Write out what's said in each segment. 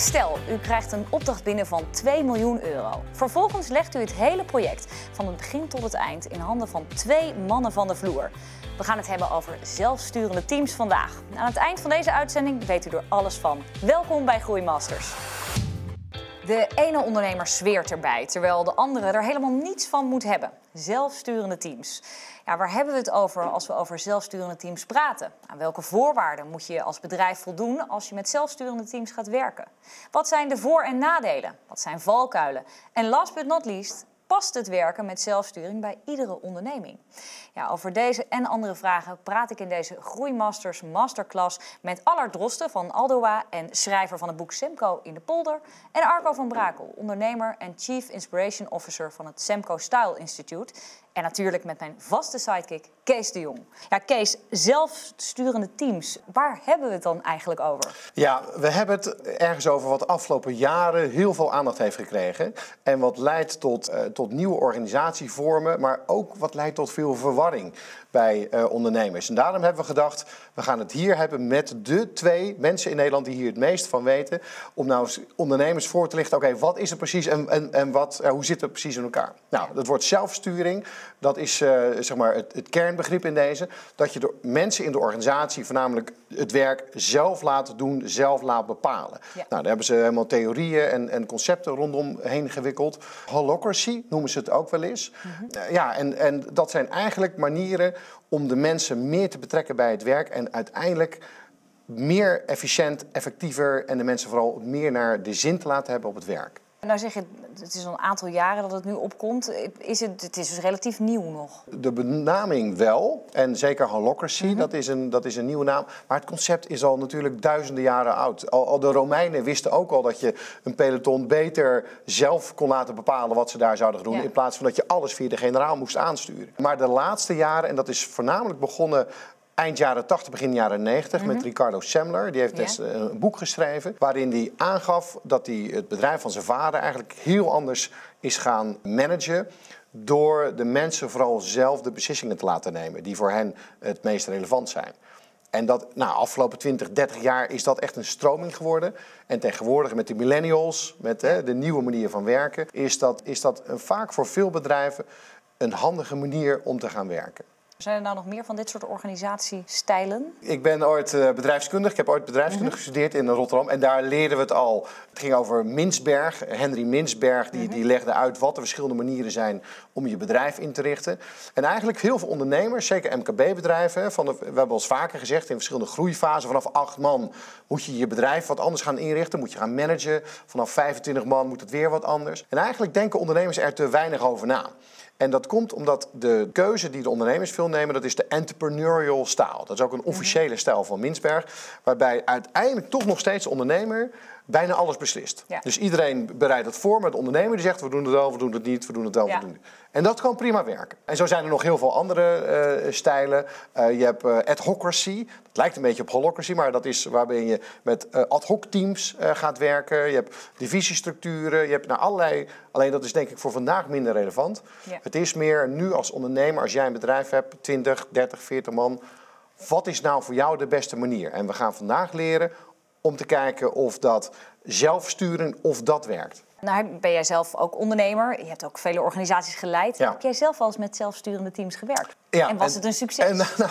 Stel, u krijgt een opdracht binnen van 2 miljoen euro. Vervolgens legt u het hele project van het begin tot het eind in handen van twee mannen van de vloer. We gaan het hebben over zelfsturende teams vandaag. Aan het eind van deze uitzending weet u er alles van. Welkom bij Groeimasters. De ene ondernemer zweert erbij, terwijl de andere er helemaal niets van moet hebben. Zelfsturende teams. Ja, waar hebben we het over als we over zelfsturende teams praten? Aan welke voorwaarden moet je als bedrijf voldoen als je met zelfsturende teams gaat werken? Wat zijn de voor- en nadelen? Wat zijn valkuilen? En last but not least, past het werken met zelfsturing bij iedere onderneming? Ja, over deze en andere vragen praat ik in deze Groeimasters Masterclass met Allard Drosten van Aldoa en schrijver van het boek Semco in de polder. En Arco van Brakel, ondernemer en Chief Inspiration Officer van het Semco Style Institute. En natuurlijk met mijn vaste sidekick Kees de Jong. Ja, Kees, zelfsturende teams, waar hebben we het dan eigenlijk over? Ja, we hebben het ergens over wat de afgelopen jaren heel veel aandacht heeft gekregen. En wat leidt tot, uh, tot nieuwe organisatievormen, maar ook wat leidt tot veel verwarring rotting. Bij uh, ondernemers. En daarom hebben we gedacht, we gaan het hier hebben met de twee mensen in Nederland die hier het meest van weten. Om nou eens ondernemers voor te lichten, oké, wat is het precies en, en, en wat, uh, hoe zit het precies in elkaar? Nou, dat wordt zelfsturing. Dat is uh, zeg maar het, het, kernbegrip in deze. Dat je de mensen in de organisatie voornamelijk het werk zelf laat doen, zelf laat bepalen. Ja. Nou, daar hebben ze helemaal theorieën en, en concepten rondom heen gewikkeld. Holocracy noemen ze het ook wel eens. Mm -hmm. uh, ja, en, en dat zijn eigenlijk manieren om de mensen meer te betrekken bij het werk en uiteindelijk meer efficiënt, effectiever en de mensen vooral meer naar de zin te laten hebben op het werk. Nou zeg je, het is al een aantal jaren dat het nu opkomt. Is het, het is dus relatief nieuw nog? De benaming wel. En zeker holocracy, mm -hmm. dat, is een, dat is een nieuwe naam. Maar het concept is al natuurlijk duizenden jaren oud. Al, al, de Romeinen wisten ook al dat je een peloton beter zelf kon laten bepalen wat ze daar zouden doen. Ja. In plaats van dat je alles via de generaal moest aansturen. Maar de laatste jaren, en dat is voornamelijk begonnen eind jaren 80, begin jaren 90 mm -hmm. met Ricardo Semler. Die heeft ja. dus een boek geschreven waarin hij aangaf dat hij het bedrijf van zijn vader eigenlijk heel anders is gaan managen. Door de mensen vooral zelf de beslissingen te laten nemen die voor hen het meest relevant zijn. En dat, nou, afgelopen 20, 30 jaar is dat echt een stroming geworden. En tegenwoordig met de millennials, met hè, de nieuwe manier van werken, is dat, is dat vaak voor veel bedrijven een handige manier om te gaan werken. Zijn er nou nog meer van dit soort organisatiestijlen? Ik ben ooit uh, bedrijfskundig. Ik heb ooit bedrijfskunde mm -hmm. gestudeerd in Rotterdam. En daar leerden we het al. Het ging over Minsberg. Henry Minsberg die, mm -hmm. die legde uit wat de verschillende manieren zijn om je bedrijf in te richten. En eigenlijk heel veel ondernemers, zeker MKB-bedrijven... Van de, we hebben al vaker gezegd in verschillende groeifasen... vanaf acht man moet je je bedrijf wat anders gaan inrichten. Moet je gaan managen. Vanaf 25 man moet het weer wat anders. En eigenlijk denken ondernemers er te weinig over na. En dat komt omdat de keuze die de ondernemers veel nemen, dat is de entrepreneurial style. Dat is ook een officiële stijl van Minsberg, waarbij uiteindelijk toch nog steeds de ondernemer bijna alles beslist. Ja. Dus iedereen bereidt het voor, maar de ondernemer die zegt we doen het wel, we doen het niet, we doen het wel, ja. we doen het niet. En dat kan prima werken. En zo zijn er nog heel veel andere uh, stijlen. Uh, je hebt uh, adhocracy, dat lijkt een beetje op holocracy, maar dat is waarbij je met ad hoc teams gaat werken. Je hebt divisiestructuren, je hebt nou allerlei, alleen dat is denk ik voor vandaag minder relevant. Ja. Het is meer nu als ondernemer, als jij een bedrijf hebt, 20, 30, 40 man, wat is nou voor jou de beste manier? En we gaan vandaag leren om te kijken of dat zelfsturing of dat werkt. Nou ben jij zelf ook ondernemer. Je hebt ook vele organisaties geleid. Ja. Heb jij zelf al eens met zelfsturende teams gewerkt? Ja, en was en, het een succes? En, nou,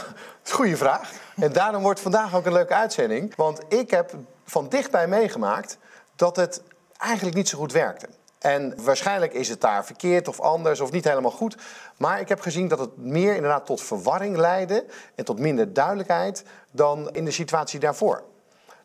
goeie vraag. en daarom wordt vandaag ook een leuke uitzending. Want ik heb van dichtbij meegemaakt dat het eigenlijk niet zo goed werkte. En waarschijnlijk is het daar verkeerd of anders of niet helemaal goed. Maar ik heb gezien dat het meer inderdaad tot verwarring leidde en tot minder duidelijkheid dan in de situatie daarvoor.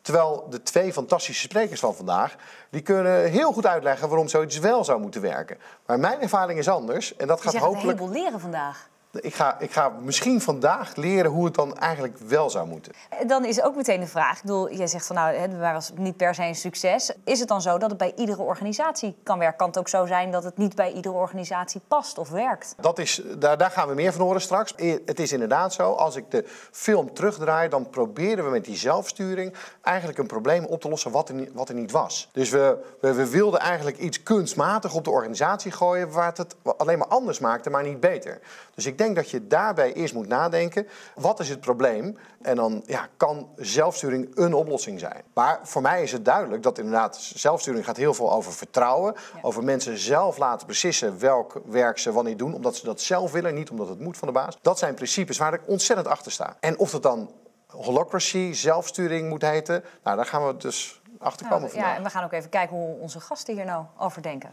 Terwijl de twee fantastische sprekers van vandaag, die kunnen heel goed uitleggen waarom zoiets wel zou moeten werken. Maar mijn ervaring is anders en dat gaat hopelijk. Je een leren vandaag. Ik ga, ik ga misschien vandaag leren hoe het dan eigenlijk wel zou moeten. Dan is ook meteen de vraag, ik bedoel, jij zegt van nou, het was niet per se een succes. Is het dan zo dat het bij iedere organisatie kan werken? Kan het ook zo zijn dat het niet bij iedere organisatie past of werkt? Dat is, daar, daar gaan we meer van horen straks. Het is inderdaad zo, als ik de film terugdraai, dan proberen we met die zelfsturing eigenlijk een probleem op te lossen wat er niet, wat er niet was. Dus we, we, we wilden eigenlijk iets kunstmatig op de organisatie gooien, waar het het alleen maar anders maakte, maar niet beter. Dus ik denk denk dat je daarbij eerst moet nadenken, wat is het probleem? En dan ja, kan zelfsturing een oplossing zijn. Maar voor mij is het duidelijk dat inderdaad zelfsturing gaat heel veel over vertrouwen. Over mensen zelf laten beslissen welk werk ze wanneer doen, omdat ze dat zelf willen, niet omdat het moet van de baas. Dat zijn principes waar ik ontzettend achter sta. En of dat dan holocracy, zelfsturing moet heten, nou, daar gaan we dus achter komen nou, Ja, en we gaan ook even kijken hoe onze gasten hier nou over denken.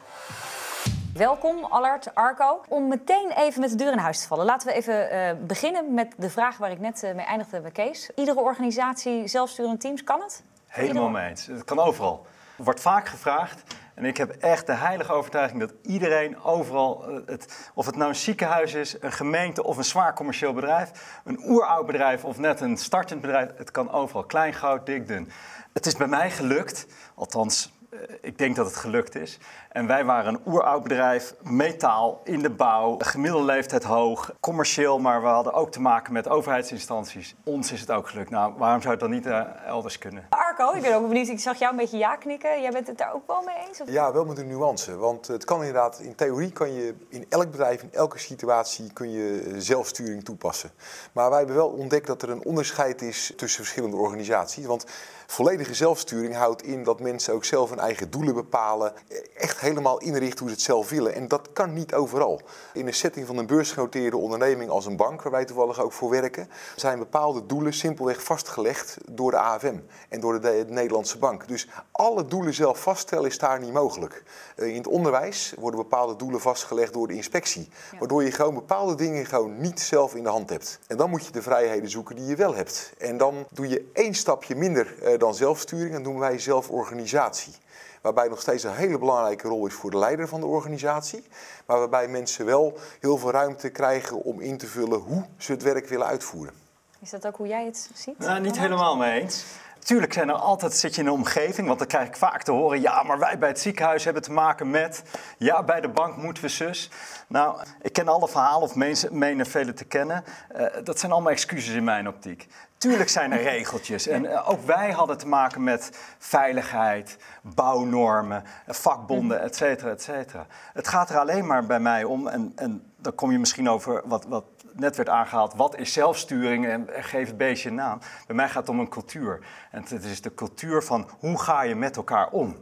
Welkom, Allard, Arco. Om meteen even met de deur in huis te vallen, laten we even uh, beginnen met de vraag waar ik net uh, mee eindigde bij Kees. Iedere organisatie, zelfsturende teams, kan het? Helemaal mee eens. Het kan overal. Er wordt vaak gevraagd, en ik heb echt de heilige overtuiging dat iedereen overal, eh, het, of het nou een ziekenhuis is, een gemeente of een zwaar commercieel bedrijf, een oeroud bedrijf of net een startend bedrijf, het kan overal. Klein, groot, dik, dun. Het is bij mij gelukt, althans eh, ik denk dat het gelukt is. En wij waren een oeroud bedrijf, metaal, in de bouw, gemiddelde leeftijd hoog, commercieel, maar we hadden ook te maken met overheidsinstanties. Ons is het ook gelukt. Nou, waarom zou het dan niet uh, elders kunnen? Arco, ik ben ook benieuwd. Ik zag jou een beetje ja knikken. Jij bent het daar ook wel mee eens? Of? Ja, wel met een nuance. Want het kan inderdaad, in theorie kan je in elk bedrijf, in elke situatie, kun je zelfsturing toepassen. Maar wij hebben wel ontdekt dat er een onderscheid is tussen verschillende organisaties. Want volledige zelfsturing houdt in dat mensen ook zelf hun eigen doelen bepalen. Echt helemaal inrichten hoe ze het zelf willen. En dat kan niet overal. In de setting van een beursgenoteerde onderneming als een bank, waar wij toevallig ook voor werken, zijn bepaalde doelen simpelweg vastgelegd door de AFM en door de, Nederlandse bank. Dus alle doelen zelf vaststellen is daar niet mogelijk. Eh, in het onderwijs worden bepaalde doelen vastgelegd door de inspectie. Waardoor je gewoon bepaalde dingen gewoon niet zelf in de hand hebt. En dan moet je de vrijheden zoeken die je wel hebt. En dan doe je één stapje minder eh, dan zelfsturing en doen wij zelforganisatie. Waarbij nog steeds een hele belangrijke rol is voor de leider van de organisatie. Maar waarbij mensen wel heel veel ruimte krijgen om in te vullen hoe ze het werk willen uitvoeren. Is dat ook hoe jij het ziet? Nou, niet helemaal mee eens. Tuurlijk zijn er altijd, zit je in een omgeving, want dan krijg ik vaak te horen... ja, maar wij bij het ziekenhuis hebben te maken met... ja, bij de bank moeten we zus. Nou, ik ken alle verhalen, of menen velen te kennen. Uh, dat zijn allemaal excuses in mijn optiek. Tuurlijk zijn er regeltjes. En uh, ook wij hadden te maken met veiligheid, bouwnormen, vakbonden, et cetera, et cetera. Het gaat er alleen maar bij mij om, en, en dan kom je misschien over wat, wat net werd aangehaald, wat is zelfsturing en geef het beestje een naam. Bij mij gaat het om een cultuur. En het is de cultuur van hoe ga je met elkaar om.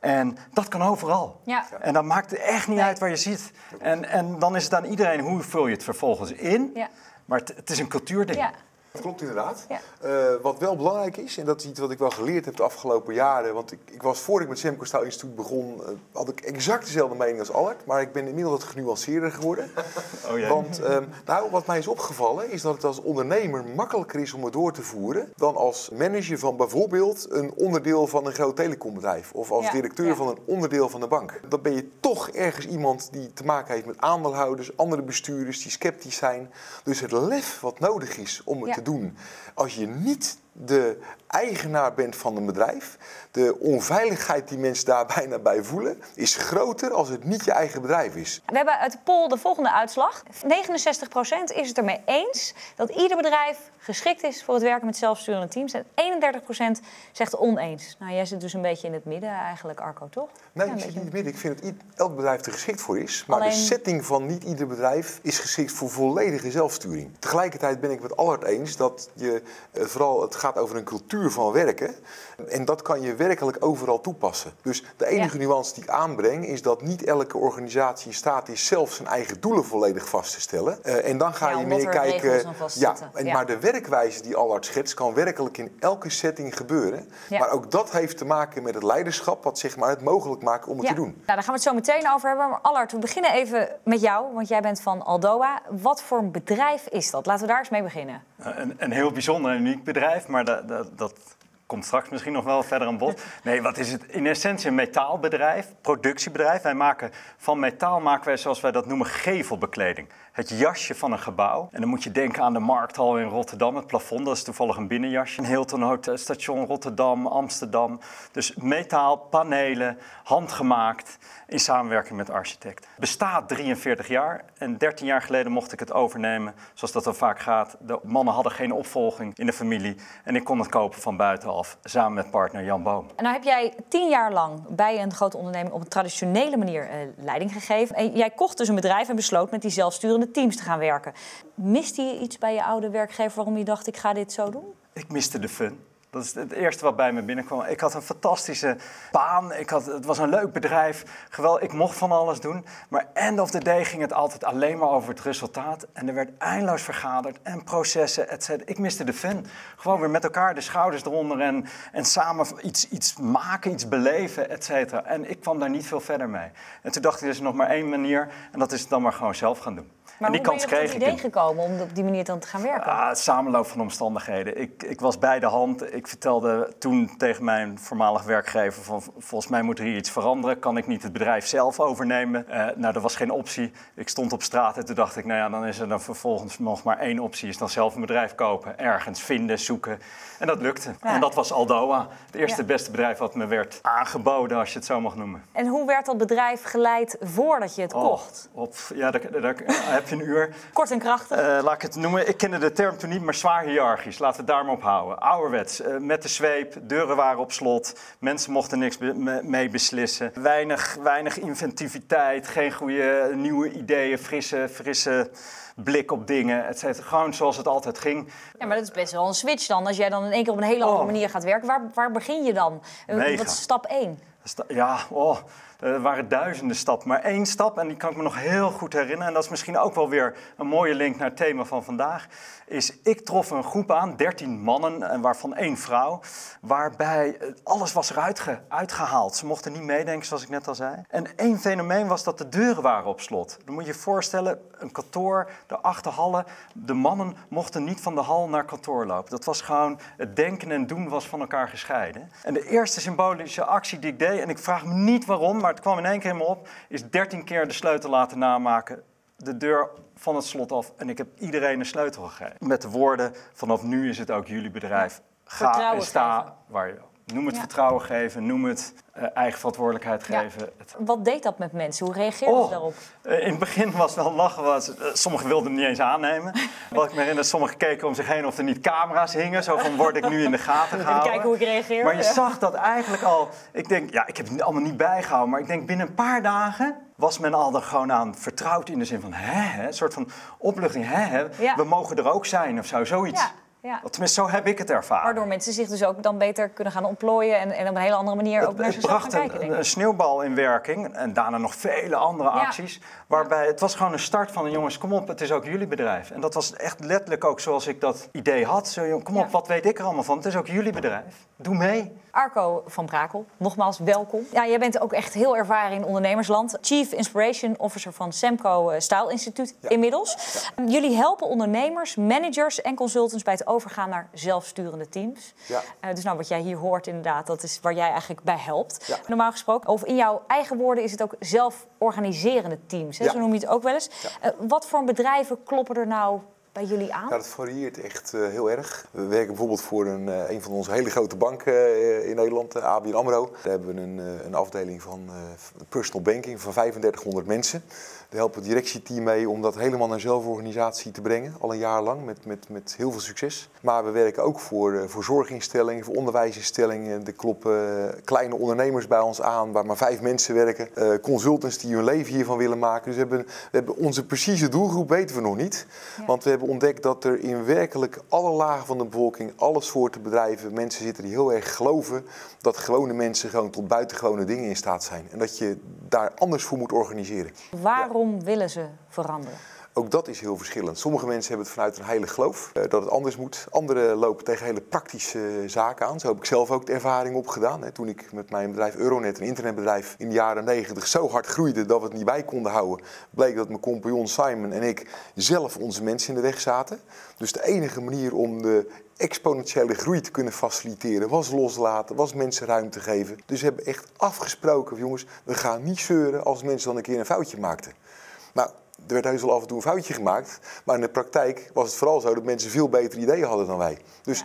En dat kan overal. Ja. En dan maakt echt niet uit waar je zit. En, en dan is het aan iedereen hoe vul je het vervolgens in. Ja. Maar het, het is een cultuurding. Ja. Dat klopt inderdaad. Uh, wat wel belangrijk is, en dat is iets wat ik wel geleerd heb de afgelopen jaren. Want ik, ik was voor ik met Semco Staal Instituut begon, uh, had ik exact dezelfde mening als Allard. Maar ik ben inmiddels wat genuanceerder geworden. Oh, Want uh, nou, wat mij is opgevallen, is dat het als ondernemer makkelijker is om het door te voeren. dan als manager van bijvoorbeeld een onderdeel van een groot telecombedrijf. Of als directeur van een onderdeel van de bank. Dan ben je toch ergens iemand die te maken heeft met aandeelhouders, andere bestuurders die sceptisch zijn. Dus het lef wat nodig is om het te doen. Als je niet de eigenaar bent van een bedrijf, de onveiligheid die mensen daar bijna bij voelen, is groter als het niet je eigen bedrijf is. We hebben uit de poll de volgende uitslag. 69% is het ermee eens dat ieder bedrijf geschikt is voor het werken met zelfsturende teams. En 31% zegt oneens. Nou, jij zit dus een beetje in het midden eigenlijk, Arco, toch? Nee, ik zit niet in het midden. Ik vind dat elk bedrijf er geschikt voor is. Maar de setting van niet ieder bedrijf is geschikt voor volledige zelfsturing. Tegelijkertijd ben ik met Allard eens dat je eh, vooral het gaat over een cultuur van werken. En dat kan je werkelijk overal toepassen. Dus de enige nuance die ik aanbreng is dat niet elke organisatie in staat is zelf zijn eigen doelen volledig vast te stellen. Uh, en dan ga je meer kijken. Ja, en, maar de werkwijze die Allard schetst kan werkelijk in elke setting gebeuren. Maar ook dat heeft te maken met het leiderschap, wat zeg maar het mogelijk maakt om het te doen. Nou, daar gaan we het zo meteen over hebben. Maar Allard, we beginnen even met jou, want jij bent van Aldoa. Wat voor een bedrijf is dat? Laten we daar eens mee beginnen. Een, een heel bijzonder en uniek bedrijf, maar dat, dat, dat komt straks misschien nog wel verder aan bod. Nee, wat is het? In essentie een metaalbedrijf, productiebedrijf. Wij maken van metaal maken wij, zoals wij dat noemen, gevelbekleding het jasje van een gebouw. En dan moet je denken aan de Markthal in Rotterdam, het plafond, dat is toevallig een binnenjasje. Een Hilton Hotel, station Rotterdam, Amsterdam. Dus metaal, panelen, handgemaakt, in samenwerking met architect. Bestaat 43 jaar en 13 jaar geleden mocht ik het overnemen, zoals dat dan vaak gaat. De mannen hadden geen opvolging in de familie en ik kon het kopen van buitenaf, samen met partner Jan Boom. En nou heb jij 10 jaar lang bij een grote onderneming op een traditionele manier uh, leiding gegeven. En jij kocht dus een bedrijf en besloot met die zelfsturende zelfsturende teams te gaan werken. Miste je iets bij je oude werkgever waarom je dacht ik ga dit zo doen? Ik miste de fun. Dat is het eerste wat bij me binnenkwam. Ik had een fantastische baan. Ik had, het was een leuk bedrijf. Geweld, ik mocht van alles doen. Maar end of the day ging het altijd alleen maar over het resultaat. En er werd eindeloos vergaderd en processen, et cetera. Ik miste de fun. Gewoon weer met elkaar de schouders eronder en, en samen iets, iets maken, iets beleven, et cetera. En ik kwam daar niet veel verder mee. En toen dacht ik, er is nog maar één manier. En dat is het dan maar gewoon zelf gaan doen. Maar en die hoe ben kans je op kreeg het ik. idee gekomen om op die manier dan te gaan werken? Ah, het samenloop van omstandigheden. Ik, ik was bij de hand. Ik vertelde toen tegen mijn voormalig werkgever van volgens mij moet er hier iets veranderen. Kan ik niet het bedrijf zelf overnemen? Eh, nou, dat was geen optie. Ik stond op straat en toen dacht ik, nou ja, dan is er dan vervolgens nog maar één optie. Is dan zelf een bedrijf kopen, ergens vinden, zoeken. En dat lukte. Ja. En dat was Aldoa. Het eerste Ja. beste bedrijf wat me werd aangeboden, als je het zo mag noemen. En hoe werd dat bedrijf geleid voordat je het Oh, kocht? op, ja, daar- daar heb je een uur. Kort en krachtig. Eh, laat ik het noemen. Ik kende de term toen niet, maar zwaar hiërarchisch. Laten we het daar maar op houden. Ouderwets, eh, met de zweep, deuren waren op slot. Mensen mochten niks be- me- mee beslissen. Weinig, weinig inventiviteit, geen goede nieuwe ideeën, frisse, frisse blik op dingen, et cetera. Gewoon zoals het altijd ging. Ja, maar dat is best wel een switch dan. Als jij dan in één keer op een hele andere Oh. manier gaat werken. Waar, waar begin je dan? Eh, Mega. Wat is stap 1? Sta- Ja, oh, er waren duizenden stappen. Maar één stap, en die kan ik me nog heel goed herinneren... en dat is misschien ook wel weer een mooie link naar het thema van vandaag... is ik trof een groep aan, 13 mannen, en waarvan één vrouw... waarbij eh, alles was eruit ge- uitgehaald. Ze mochten niet meedenken, zoals ik net al zei. En één fenomeen was dat de deuren waren op slot. Dan moet je je voorstellen, een kantoor, de achterhallen... de mannen mochten niet van de hal naar kantoor lopen. Dat was gewoon, het denken en doen was van elkaar gescheiden. En de eerste symbolische actie die ik deed, en ik vraag me niet waarom, maar het kwam in één keer in me op, is 13 keer de sleutel laten namaken. De deur van het slot af en ik heb iedereen een sleutel gegeven. Met de woorden: vanaf nu is het ook jullie bedrijf. Ga Vertrouwen en sta geven. waar je wil. Noem het Ja. vertrouwen geven, noem het eh, eigen verantwoordelijkheid geven. Wat deed dat met mensen? Hoe reageerden Oh, ze daarop? eh, In het begin was het wel lachen. Was, eh, sommigen wilden het niet eens aannemen. Wat ik me herinner, sommigen keken om zich heen of er niet camera's hingen. Zo van, word ik nu in de gaten gehouden? kijken hoe ik reageer. Maar je Ja. zag dat eigenlijk al... Ik denk, ja, ik heb het allemaal niet bijgehouden. Maar ik denk, binnen een paar dagen was men al er gewoon aan vertrouwd. In de zin van, hè, hè? Een soort van opluchting. Hè, hè? We mogen er ook zijn of zo, zoiets. Ja. Tenminste, zo heb ik het ervaren. Waardoor mensen zich dus ook dan beter kunnen gaan ontplooien en, en op een hele andere manier ook naar zichzelf gaan een, kijken. een, ik. sneeuwbal in werking en daarna nog vele andere Ja. acties. Waarbij het was gewoon een start van, jongens, kom op, het is ook jullie bedrijf. En dat was echt letterlijk ook zoals ik dat idee had. Zo, kom op, Ja. wat weet ik er allemaal van? Het is ook jullie bedrijf. Doe mee. Arco van Brakel, nogmaals welkom. Ja, jij bent ook echt heel ervaren in ondernemersland. Chief Inspiration Officer van Semco eh, Style Instituut inmiddels. Jullie helpen ondernemers, managers en consultants bij het overgaan naar zelfsturende teams. Ja. Eh, dus nou, wat jij hier hoort inderdaad, dat is waar jij eigenlijk bij helpt. Normaal gesproken, of in jouw eigen woorden is het ook zelforganiserende teams. Hè? Ja. Zo noem je het ook wel eens. Eh, wat voor bedrijven kloppen er nou bij jullie aan? Ja, dat varieert echt eh, heel erg. We werken bijvoorbeeld voor een, eh, een van onze hele grote banken eh, in Nederland, ABN AMRO. Daar hebben we een, een afdeling van personal banking van 3500 mensen. Daar helpen het directieteam mee om dat helemaal naar zelforganisatie te brengen. Al een jaar lang met, met, met heel veel succes. Maar we werken ook voor, eh, voor zorginstellingen, voor onderwijsinstellingen. Er kloppen eh, kleine ondernemers bij ons aan waar maar vijf mensen werken. Eh, consultants die hun leven hiervan willen maken. Dus we hebben, we hebben onze precieze doelgroep weten we nog niet. Want we hebben ontdekt dat er in werkelijk alle lagen van de bevolking, alle soorten bedrijven, mensen zitten die heel erg geloven dat gewone mensen gewoon tot buitengewone dingen in staat zijn. En dat je daar anders voor moet organiseren. Waarom willen ze veranderen? Ook dat is heel verschillend. Sommige mensen hebben het vanuit een heilig geloof, eh, dat het anders moet. Anderen lopen tegen hele praktische zaken aan. Zo heb ik zelf ook de ervaring opgedaan. Toen ik met mijn bedrijf Euronet, een internetbedrijf, in de jaren 90 zo hard groeide dat we het niet bij konden houden, bleek dat mijn compagnon Simon en ik zelf onze mensen in de weg zaten. Dus de enige manier om de exponentiële groei te kunnen faciliteren was loslaten, was mensen ruimte geven. Dus we hebben echt afgesproken, jongens, we gaan niet zeuren als mensen dan een keer een foutje maakten. Nou, er werd heus wel af en toe een foutje gemaakt. Maar in de praktijk was het vooral zo dat mensen veel betere ideeën hadden dan wij. Dus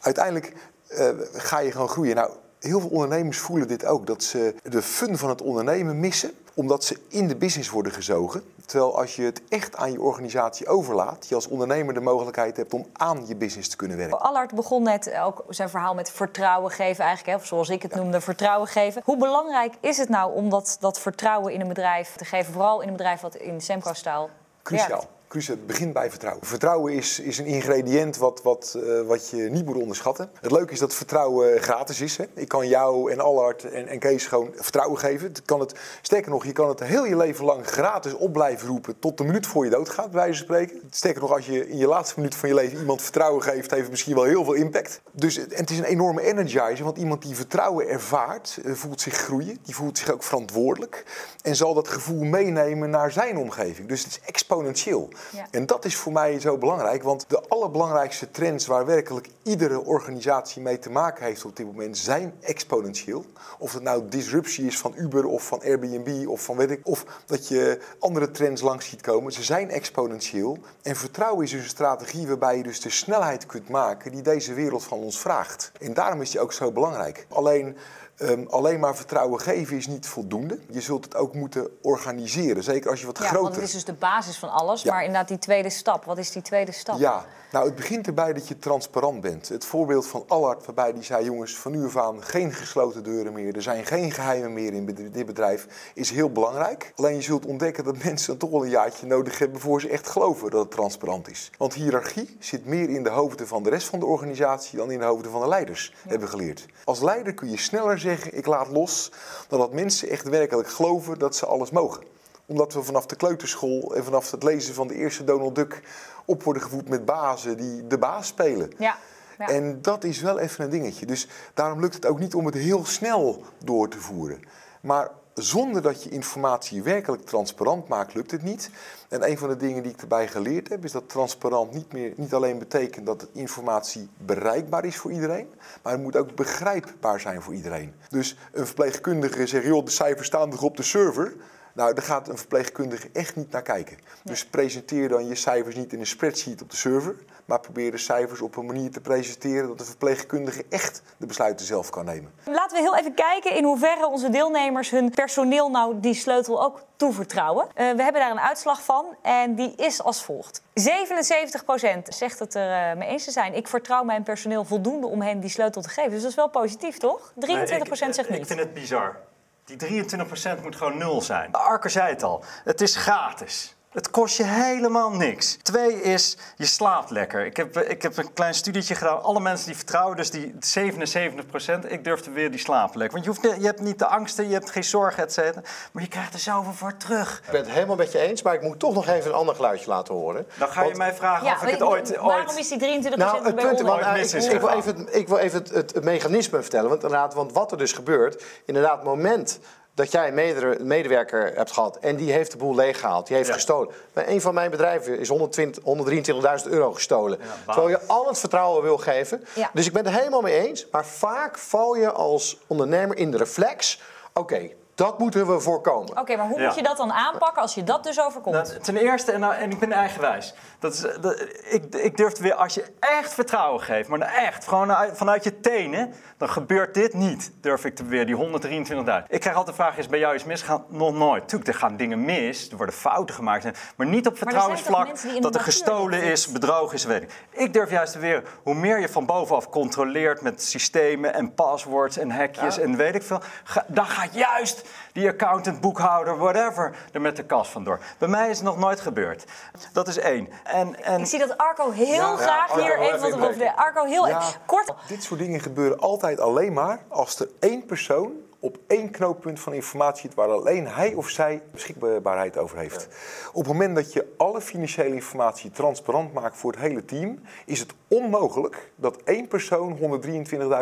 uiteindelijk eh, ga je gewoon groeien. Nou, heel veel ondernemers voelen dit ook. Dat ze de fun van het ondernemen missen. Omdat ze in de business worden gezogen. Terwijl als je het echt aan je organisatie overlaat. Je als ondernemer de mogelijkheid hebt om aan je business te kunnen werken. Allard begon net ook zijn verhaal met vertrouwen geven, eigenlijk, hè, of zoals ik het noemde, vertrouwen geven. Hoe belangrijk is het nou om dat, dat vertrouwen in een bedrijf te geven, vooral in een bedrijf wat in Semco-staal Cruciaal. werkt? Het begint bij vertrouwen. Vertrouwen is, is een ingrediënt wat, wat, uh, wat je niet moet onderschatten. Het leuke is dat vertrouwen gratis is. Hè? Ik kan jou en Allard en, en Kees gewoon vertrouwen geven. Kan het, sterker nog, je kan het heel je leven lang gratis op blijven roepen tot de minuut voor je doodgaat, bij wijze van spreken. Sterker nog, als je in je laatste minuut van je leven iemand vertrouwen geeft, heeft het misschien wel heel veel impact. Dus en het is een enorme energizer, want iemand die vertrouwen ervaart, eh, voelt zich groeien. Die voelt zich ook verantwoordelijk en zal dat gevoel meenemen naar zijn omgeving. Dus het is exponentieel. En dat is voor mij zo belangrijk, want de allerbelangrijkste trends waar werkelijk iedere organisatie mee te maken heeft op dit moment zijn exponentieel. Of het nou disruptie is van Uber of van Airbnb of van weet ik, of dat je andere trends langs ziet komen. Ze zijn exponentieel. En vertrouwen is dus een strategie waarbij je dus de snelheid kunt maken die deze wereld van ons vraagt. En daarom is die ook zo belangrijk. Alleen Um, alleen maar vertrouwen geven is niet voldoende. Je zult het ook moeten organiseren. Zeker als je wat ja, groter... want het is dus de basis van alles. Maar inderdaad die tweede stap. Wat is die tweede stap? Ja, nou het begint erbij dat je transparant bent. Het voorbeeld van Allard waarbij die zei... jongens, van nu af aan geen gesloten deuren meer. Er zijn geen geheimen meer in dit bedrijf. Is heel belangrijk. Alleen je zult ontdekken dat mensen toch wel een jaartje nodig hebben... voor ze echt geloven dat het transparant is. Want hiërarchie zit meer in de hoofden van de rest van de organisatie... dan in de hoofden van de leiders, hebben we geleerd. Als leider kun je sneller zeggen ik laat los, dan dat mensen echt werkelijk geloven dat ze alles mogen. Omdat we vanaf de kleuterschool en vanaf het lezen van de eerste Donald Duck op worden gevoed met bazen die de baas spelen. Ja. Ja. En dat is wel even een dingetje. Dus daarom lukt het ook niet om het heel snel door te voeren. Maar zonder dat je informatie werkelijk transparant maakt, lukt het niet. En een van de dingen die ik erbij geleerd heb, is dat transparant niet, meer, niet alleen betekent dat informatie bereikbaar is voor iedereen, maar het moet ook begrijpbaar zijn voor iedereen. Dus een verpleegkundige zegt, joh, de cijfers staan toch op de server. Nou, daar gaat een verpleegkundige echt niet naar kijken. Dus presenteer dan je cijfers niet in een spreadsheet op de server, maar probeer de cijfers op een manier te presenteren dat de verpleegkundige echt de besluiten zelf kan nemen. Laten we heel even kijken in hoeverre onze deelnemers hun personeel nou die sleutel ook toevertrouwen. Uh, we hebben daar een uitslag van en die is als volgt. 77% zegt het er uh, mee eens te zijn. Ik vertrouw mijn personeel voldoende om hen die sleutel te geven. Dus dat is wel positief, toch? 23% nee, ik, zegt niet. Ik vind het bizar. Die 23% moet gewoon nul zijn. Arker zei het al, het is gratis. Het kost je helemaal niks. Twee is, je slaapt lekker. Ik heb, ik heb een klein studietje gedaan. Alle mensen die vertrouwen, dus die 77% ik durfde weer die slapen lekker. Want je, hoeft, je hebt niet de angsten, je hebt geen zorgen, et cetera. Maar je krijgt er zoveel voor terug. Ik ben het helemaal met je eens, maar ik moet toch nog even een ander geluidje laten horen. Dan ga je mij vragen of ik het ooit, Waarom is die 23% nou, het punt, want, uh, ik, ik, wil even, ik wil even het, het, het mechanisme vertellen. Want, inderdaad, want wat er dus gebeurt, inderdaad, het moment dat jij een medewerker hebt gehad en die heeft de boel leeggehaald, die heeft gestolen. Bij een van mijn bedrijven is 123.000 euro gestolen. terwijl je al het vertrouwen wil geven. Dus ik ben het er helemaal mee eens. Maar vaak val je als ondernemer in de reflex. Oké, dat moeten we voorkomen. Oké, maar hoe moet je dat dan aanpakken als je dat dus overkomt? Nou, ten eerste, en, nou, en ik ben eigenwijs. Dat is, dat, ik, ik durf weer, als je echt vertrouwen geeft, maar echt, gewoon vanuit je tenen, dan gebeurt dit niet, durf ik te weer, die 123.000. Ik krijg altijd de vraag, is bij jou iets misgegaan? Nog nooit. Tuurlijk, er gaan dingen mis, er worden fouten gemaakt, maar niet op vertrouwensvlak dat er gestolen is, bedrogen is, weet ik. Ik durf juist te weer, hoe meer je van bovenaf controleert met systemen en passwords en hekjes en weet ik veel, dan gaat juist die accountant, boekhouder, whatever, er met de kas vandoor. Bij mij is het nog nooit gebeurd. Dat is één. En, en... Ik zie dat Arco heel graag hier even wat over Arco, heel kort. Dit soort dingen gebeuren altijd alleen maar als er één persoon op één knooppunt van informatie waar alleen hij of zij beschikbaarheid over heeft. Op het moment dat je alle financiële informatie transparant maakt voor het hele team, is het onmogelijk dat één persoon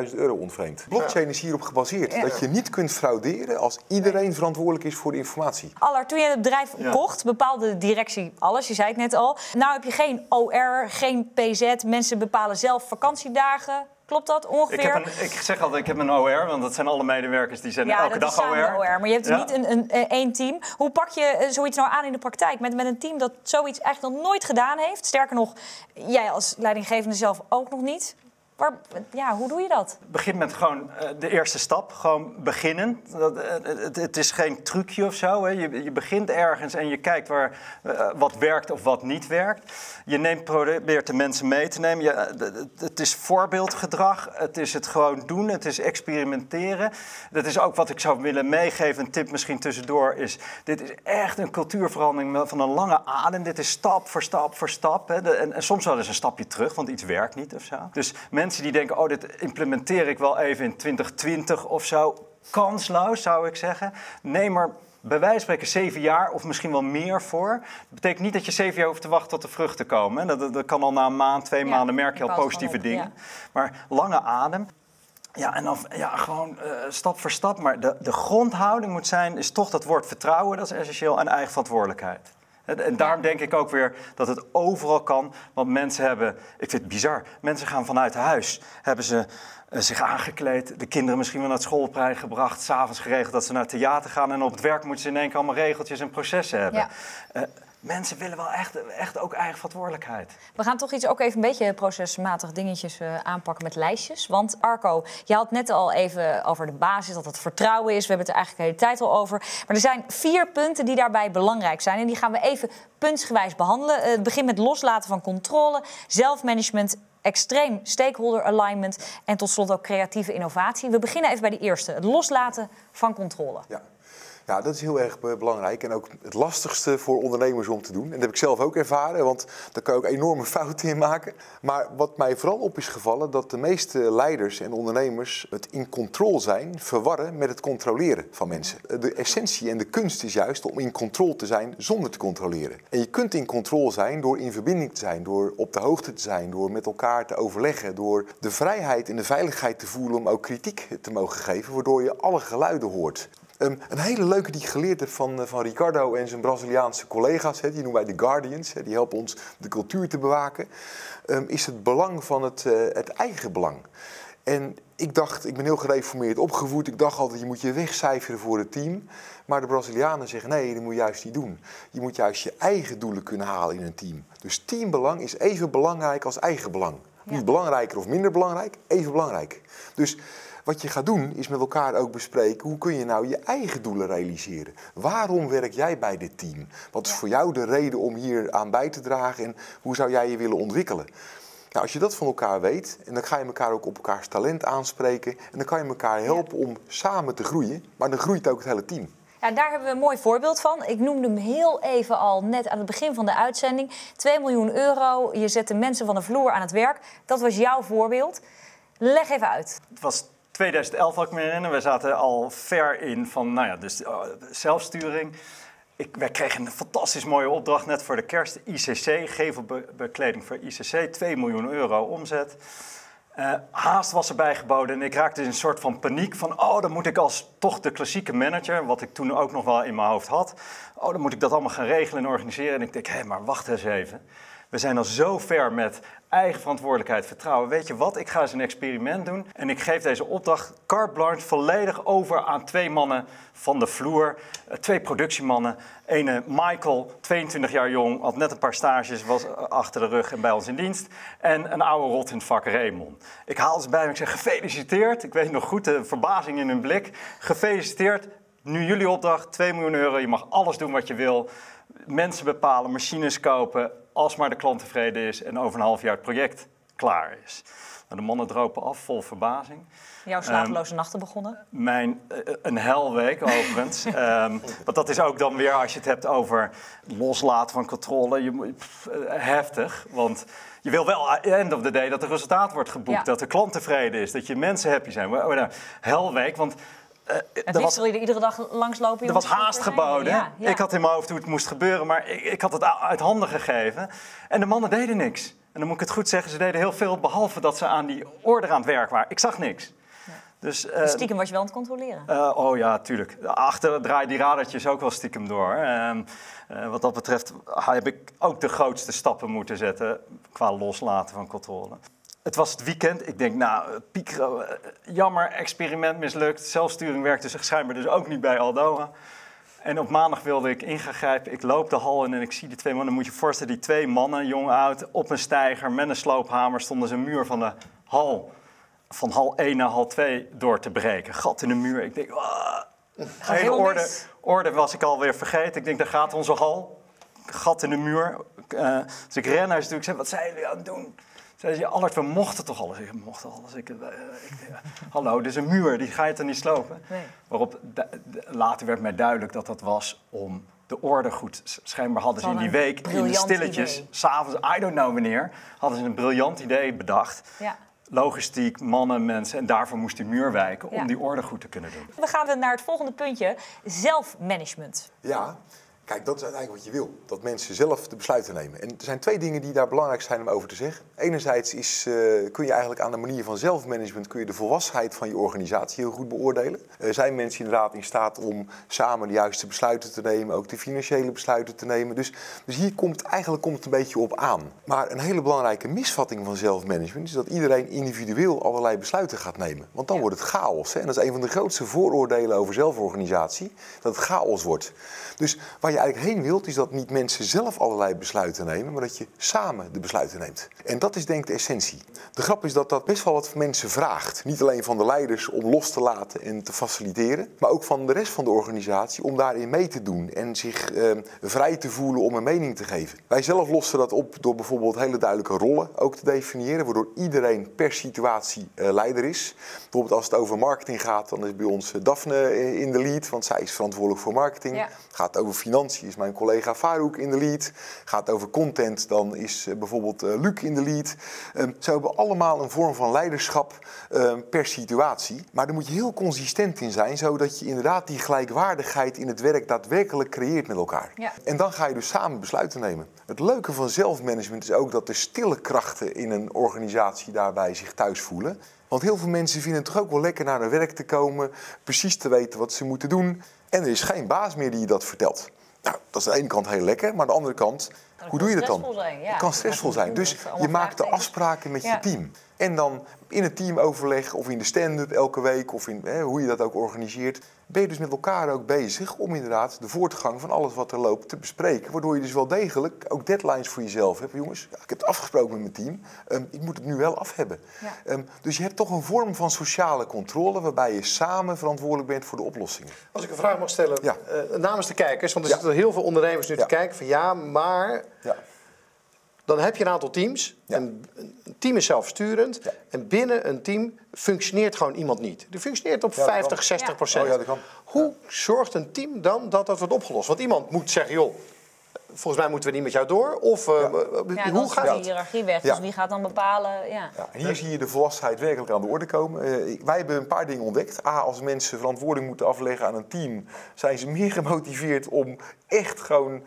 123.000 euro ontvreemdt. Blockchain is hierop gebaseerd. Dat je niet kunt frauderen als iedereen verantwoordelijk is voor de informatie. Aller, toen je het bedrijf kocht, bepaalde de directie alles. Je zei het net al. Nou heb je geen OR, geen PZ. Mensen bepalen zelf vakantiedagen Klopt dat ongeveer? Ik, heb een, ik zeg altijd, ik heb een OR, want dat zijn alle medewerkers die zijn elke dag OR. Ja, OR. Maar je hebt niet een, een, één team. Hoe pak je eh, zoiets nou aan in de praktijk? Met, met een team dat zoiets eigenlijk nog nooit gedaan heeft. Sterker nog, jij als leidinggevende zelf ook nog niet. Waar, ja, hoe doe je dat? Begin met gewoon uh, de eerste stap, gewoon beginnen. Dat, uh, het, het, is geen trucje of zo. Hè. Je, je, begint ergens en je kijkt waar, uh, wat werkt of wat niet werkt. Je neemt, probeert de mensen mee te nemen. Je, het is voorbeeldgedrag, het is het gewoon doen, het is experimenteren. Dat is ook wat ik zou willen meegeven. Een tip misschien tussendoor is, dit is echt een cultuurverandering van een lange adem. Dit is stap voor stap voor stap. Hè. En, en, soms wel eens een stapje terug, want iets werkt niet of zo. Dus die denken, oh, dit implementeer ik wel even in 2020 of zo. Kansloos, zou ik zeggen. Neem er bij wijze van spreken zeven jaar of misschien wel meer voor. Dat betekent niet dat je zeven jaar hoeft te wachten tot de vruchten komen. Dat, dat, kan al na een maand, twee maanden merk je al positieve dingen. Maar lange adem. Ja, en dan ja, gewoon uh, stap voor stap. Maar de, de grondhouding moet zijn, is toch dat woord vertrouwen, dat is essentieel, en eigen verantwoordelijkheid. En daarom denk ik ook weer dat het overal kan. Want mensen hebben, ik vind het bizar, mensen gaan vanuit huis, hebben ze uh, zich aangekleed, de kinderen misschien wel naar het schoolplein gebracht, s'avonds geregeld dat ze naar het theater gaan en op het werk moeten ze in één keer allemaal regeltjes en processen hebben. Ja. Mensen willen wel echt, echt ook eigen verantwoordelijkheid. We gaan toch iets ook even een beetje procesmatig dingetjes uh, aanpakken met lijstjes. Want Arco, je had net al even over de basis, dat het vertrouwen is. We hebben het er eigenlijk de hele tijd al over. Maar er zijn vier punten die daarbij belangrijk zijn. En die gaan we even puntsgewijs behandelen. Uh, het begint met loslaten van controle, zelfmanagement extreem stakeholder alignment en tot slot ook creatieve innovatie. We beginnen even bij de eerste, het loslaten van controle. Ja. Ja, dat is heel erg belangrijk en ook het lastigste voor ondernemers om te doen. En dat heb ik zelf ook ervaren, want daar kan je ook enorme fouten in maken. Maar wat mij vooral op is gevallen, dat de meeste leiders en ondernemers het in controle zijn verwarren met het controleren van mensen. De essentie en de kunst is juist om in controle te zijn zonder te controleren. En je kunt in controle zijn door in verbinding te zijn, door op de hoogte te zijn, door met elkaar te overleggen, door de vrijheid en de veiligheid te voelen om ook kritiek te mogen geven, waardoor je alle geluiden hoort. Um, een hele leuke die ik geleerd heb van, uh, van Ricardo en zijn Braziliaanse collega's, hè, die noemen wij de Guardians, die helpen ons de cultuur te bewaken, um, is het belang van het, uh, het eigen belang. En ik dacht, ik ben heel gereformeerd opgevoed, ik dacht altijd je moet je wegcijferen voor het team. Maar de Brazilianen zeggen nee, dat moet je juist niet doen. Je moet juist je eigen doelen kunnen halen in een team. Dus teambelang is even belangrijk als eigen belang. Ja. Niet belangrijker of minder belangrijk, even belangrijk. Dus wat je gaat doen is met elkaar ook bespreken hoe kun je nou je eigen doelen realiseren. Waarom werk jij bij dit team? Wat is voor jou de reden om hier aan bij te dragen en hoe zou jij je willen ontwikkelen? Nou, als je dat van elkaar weet, en dan ga je elkaar ook op elkaars talent aanspreken en dan kan je elkaar helpen om samen te groeien, maar dan groeit ook het hele team. Ja, daar hebben we een mooi voorbeeld van. Ik noemde hem heel even al net aan het begin van de uitzending. 2 miljoen euro, je zet de mensen van de vloer aan het werk. Dat was jouw voorbeeld. Leg even uit. Het was 2011 had ik me herinneren. We zaten al ver in van nou ja, dus, uh, zelfsturing. Ik, wij kregen een fantastisch mooie opdracht net voor de kerst. ICC, gevelbekleding voor ICC, 2 miljoen euro omzet. Uh, haast was erbij geboden en ik raakte in een soort van paniek van... oh, dan moet ik als toch de klassieke manager, wat ik toen ook nog wel in mijn hoofd had... oh, dan moet ik dat allemaal gaan regelen en organiseren. En ik denk, hé, maar wacht eens even. We zijn al zo ver met eigen verantwoordelijkheid, vertrouwen. Weet je wat, ik ga eens een experiment doen en ik geef deze opdracht carte blanche volledig over aan twee mannen van de vloer. Eh, twee productiemannen. Ene Michael, 22 jaar jong, had net een paar stages, was achter de rug en bij ons in dienst. En een oude rot in het vak Raymond. Ik haal ze bij me, ik zeg gefeliciteerd. Ik weet nog goed de verbazing in hun blik. Gefeliciteerd, nu jullie opdracht, 2 miljoen euro. Je mag alles doen wat je wil. Mensen bepalen, machines kopen, als maar de klant tevreden is en over een half jaar het project klaar is. Nou, de mannen dropen af, vol verbazing. Jouw slapeloze um, nachten begonnen? Mijn, uh, een helweek overigens. um, want dat is ook dan weer, als je het hebt over loslaten van controle, je, pff, uh, heftig. Want je wil wel, the end of the day, dat er resultaat wordt geboekt. Ja. Dat de klant tevreden is, dat je mensen happy zijn. Oh, nou, helweek, want het was, wil je er iedere dag langslopen? Er was haast geboden. Ja, ja. Ik had in mijn hoofd hoe het moest gebeuren, maar ik, ik, had het uit handen gegeven. En de mannen deden niks. En dan moet ik het goed zeggen, ze deden heel veel, behalve dat ze aan die order aan het werk waren. Ik zag niks. Ja. Dus, uh, stiekem was je wel aan het controleren? Uh, oh ja, tuurlijk. Achter draaien die radertjes ook wel stiekem door. Uh, wat dat betreft heb ik ook de grootste stappen moeten zetten qua loslaten van controle. Het was het weekend. Ik denk, nou, Piekro, jammer, experiment mislukt. Zelfsturing werkte zich schijnbaar dus ook niet bij Aldoa. En op maandag wilde ik in gaan grijpen. Ik loop de hal in en ik zie de twee mannen. Dan moet je voorstellen, die twee mannen, jong oud, op een steiger met een sloophamer stonden ze een muur van de hal, van hal 1 naar hal 2 door te breken. Gat in de muur. Ik denk, ah, hele orde, orde was ik alweer vergeten. Ik denk, daar gaat onze hal. Gat in de muur. Eh, dus ik ren naar ze toe. Ik zeg, wat zijn jullie aan het doen? Zeiden ze, Allard, we mochten toch alles? Ik mocht alles. Ik, eh, ik, eh, hallo, dit is een muur, die ga je toch niet slopen? Nee. Waarop de- de- later werd mij duidelijk dat dat was om de orde goed. Schijnbaar hadden ze in die week, in de stilletjes, s'avonds, I don't know wanneer, hadden ze een briljant idee bedacht. Ja. Logistiek, mannen, mensen. En daarvoor moest die muur wijken Ja. om die orde goed te kunnen doen. We gaan naar het volgende puntje. Zelfmanagement. Ja, kijk, dat is uiteindelijk wat je wil. Dat mensen zelf de besluiten nemen. En er zijn twee dingen die daar belangrijk zijn om over te zeggen. Enerzijds is, eh, kun je eigenlijk aan de manier van zelfmanagement... kun je de volwassenheid van je organisatie heel goed beoordelen. Eh, zijn mensen inderdaad in staat om samen de juiste besluiten te nemen... ook de financiële besluiten te nemen. Dus, dus hier komt eigenlijk komt het een beetje op aan. Maar een hele belangrijke misvatting van zelfmanagement... is dat iedereen individueel allerlei besluiten gaat nemen. Want dan Ja. wordt het chaos. Hè? En dat is een van de grootste vooroordelen over zelforganisatie. Dat het chaos wordt. Dus waar je eigenlijk heen wilt, is dat niet mensen zelf allerlei besluiten nemen, maar dat je samen de besluiten neemt. En dat is denk ik de essentie. De grap is dat dat best wel wat van mensen vraagt. Niet alleen van de leiders om los te laten en te faciliteren, maar ook van de rest van de organisatie om daarin mee te doen en zich eh, vrij te voelen om een mening te geven. Wij zelf lossen dat op door bijvoorbeeld hele duidelijke rollen ook te definiëren, waardoor iedereen per situatie eh, leider is. Bijvoorbeeld als het over marketing gaat, dan is bij ons eh, Daphne eh, in de lead, want zij is verantwoordelijk voor marketing. Ja. Gaat over financiën, is mijn collega Farouk in de lead. Gaat het over content, dan is eh, bijvoorbeeld eh, Luc in de lead. Ehm, ze hebben allemaal een vorm van leiderschap ehm, per situatie. Maar daar moet je heel consistent in zijn, zodat je inderdaad die gelijkwaardigheid in het werk daadwerkelijk creëert met elkaar. Ja. En dan ga je dus samen besluiten nemen. Het leuke van zelfmanagement is ook dat de stille krachten in een organisatie daarbij zich thuis voelen. Want heel veel mensen vinden het toch ook wel lekker naar hun werk te komen, precies te weten wat ze moeten doen. En er is geen baas meer die je dat vertelt. Nou, dat is aan de ene kant heel lekker, maar aan de andere kant, kan hoe doe je dat dan? stressvol zijn, ja. Het kan stressvol zijn. het Dus je maakt de afspraken met je team. En dan in het teamoverleg of in de stand-up elke week of in hè, hoe je dat ook organiseert, ben je dus met elkaar ook bezig om inderdaad de voortgang van alles wat er loopt te bespreken. Waardoor je dus wel degelijk ook deadlines voor jezelf hebt. Jongens, ja, ik heb het afgesproken met mijn team, ehm, ik moet het nu wel af hebben. Ja. Ehm, dus je hebt toch een vorm van sociale controle waarbij je samen verantwoordelijk bent voor de oplossingen. Als ik een vraag mag stellen Ja. eh, namens de kijkers, want er Ja. zitten heel veel ondernemers nu Ja. te kijken van ja, maar Ja. Dan heb je een aantal teams. Ja. Een, een team is zelfsturend Ja. en binnen een team functioneert gewoon iemand niet. Die functioneert op Ja, dat 50, kan. 60 Ja. procent. Oh ja, dat kan. Hoe zorgt een team dan dat dat wordt opgelost? Want iemand moet zeggen, joh, volgens mij moeten we niet met jou door. Of eh, Ja. Ja, hoe dan gaat die hiërarchie weg. Ja. Dus wie gaat dan bepalen? Ja. Ja, en hier zie je de volwassenheid werkelijk aan de orde komen. Eh, wij hebben een paar dingen ontdekt. A, als mensen verantwoording moeten afleggen aan een team, zijn ze meer gemotiveerd om echt gewoon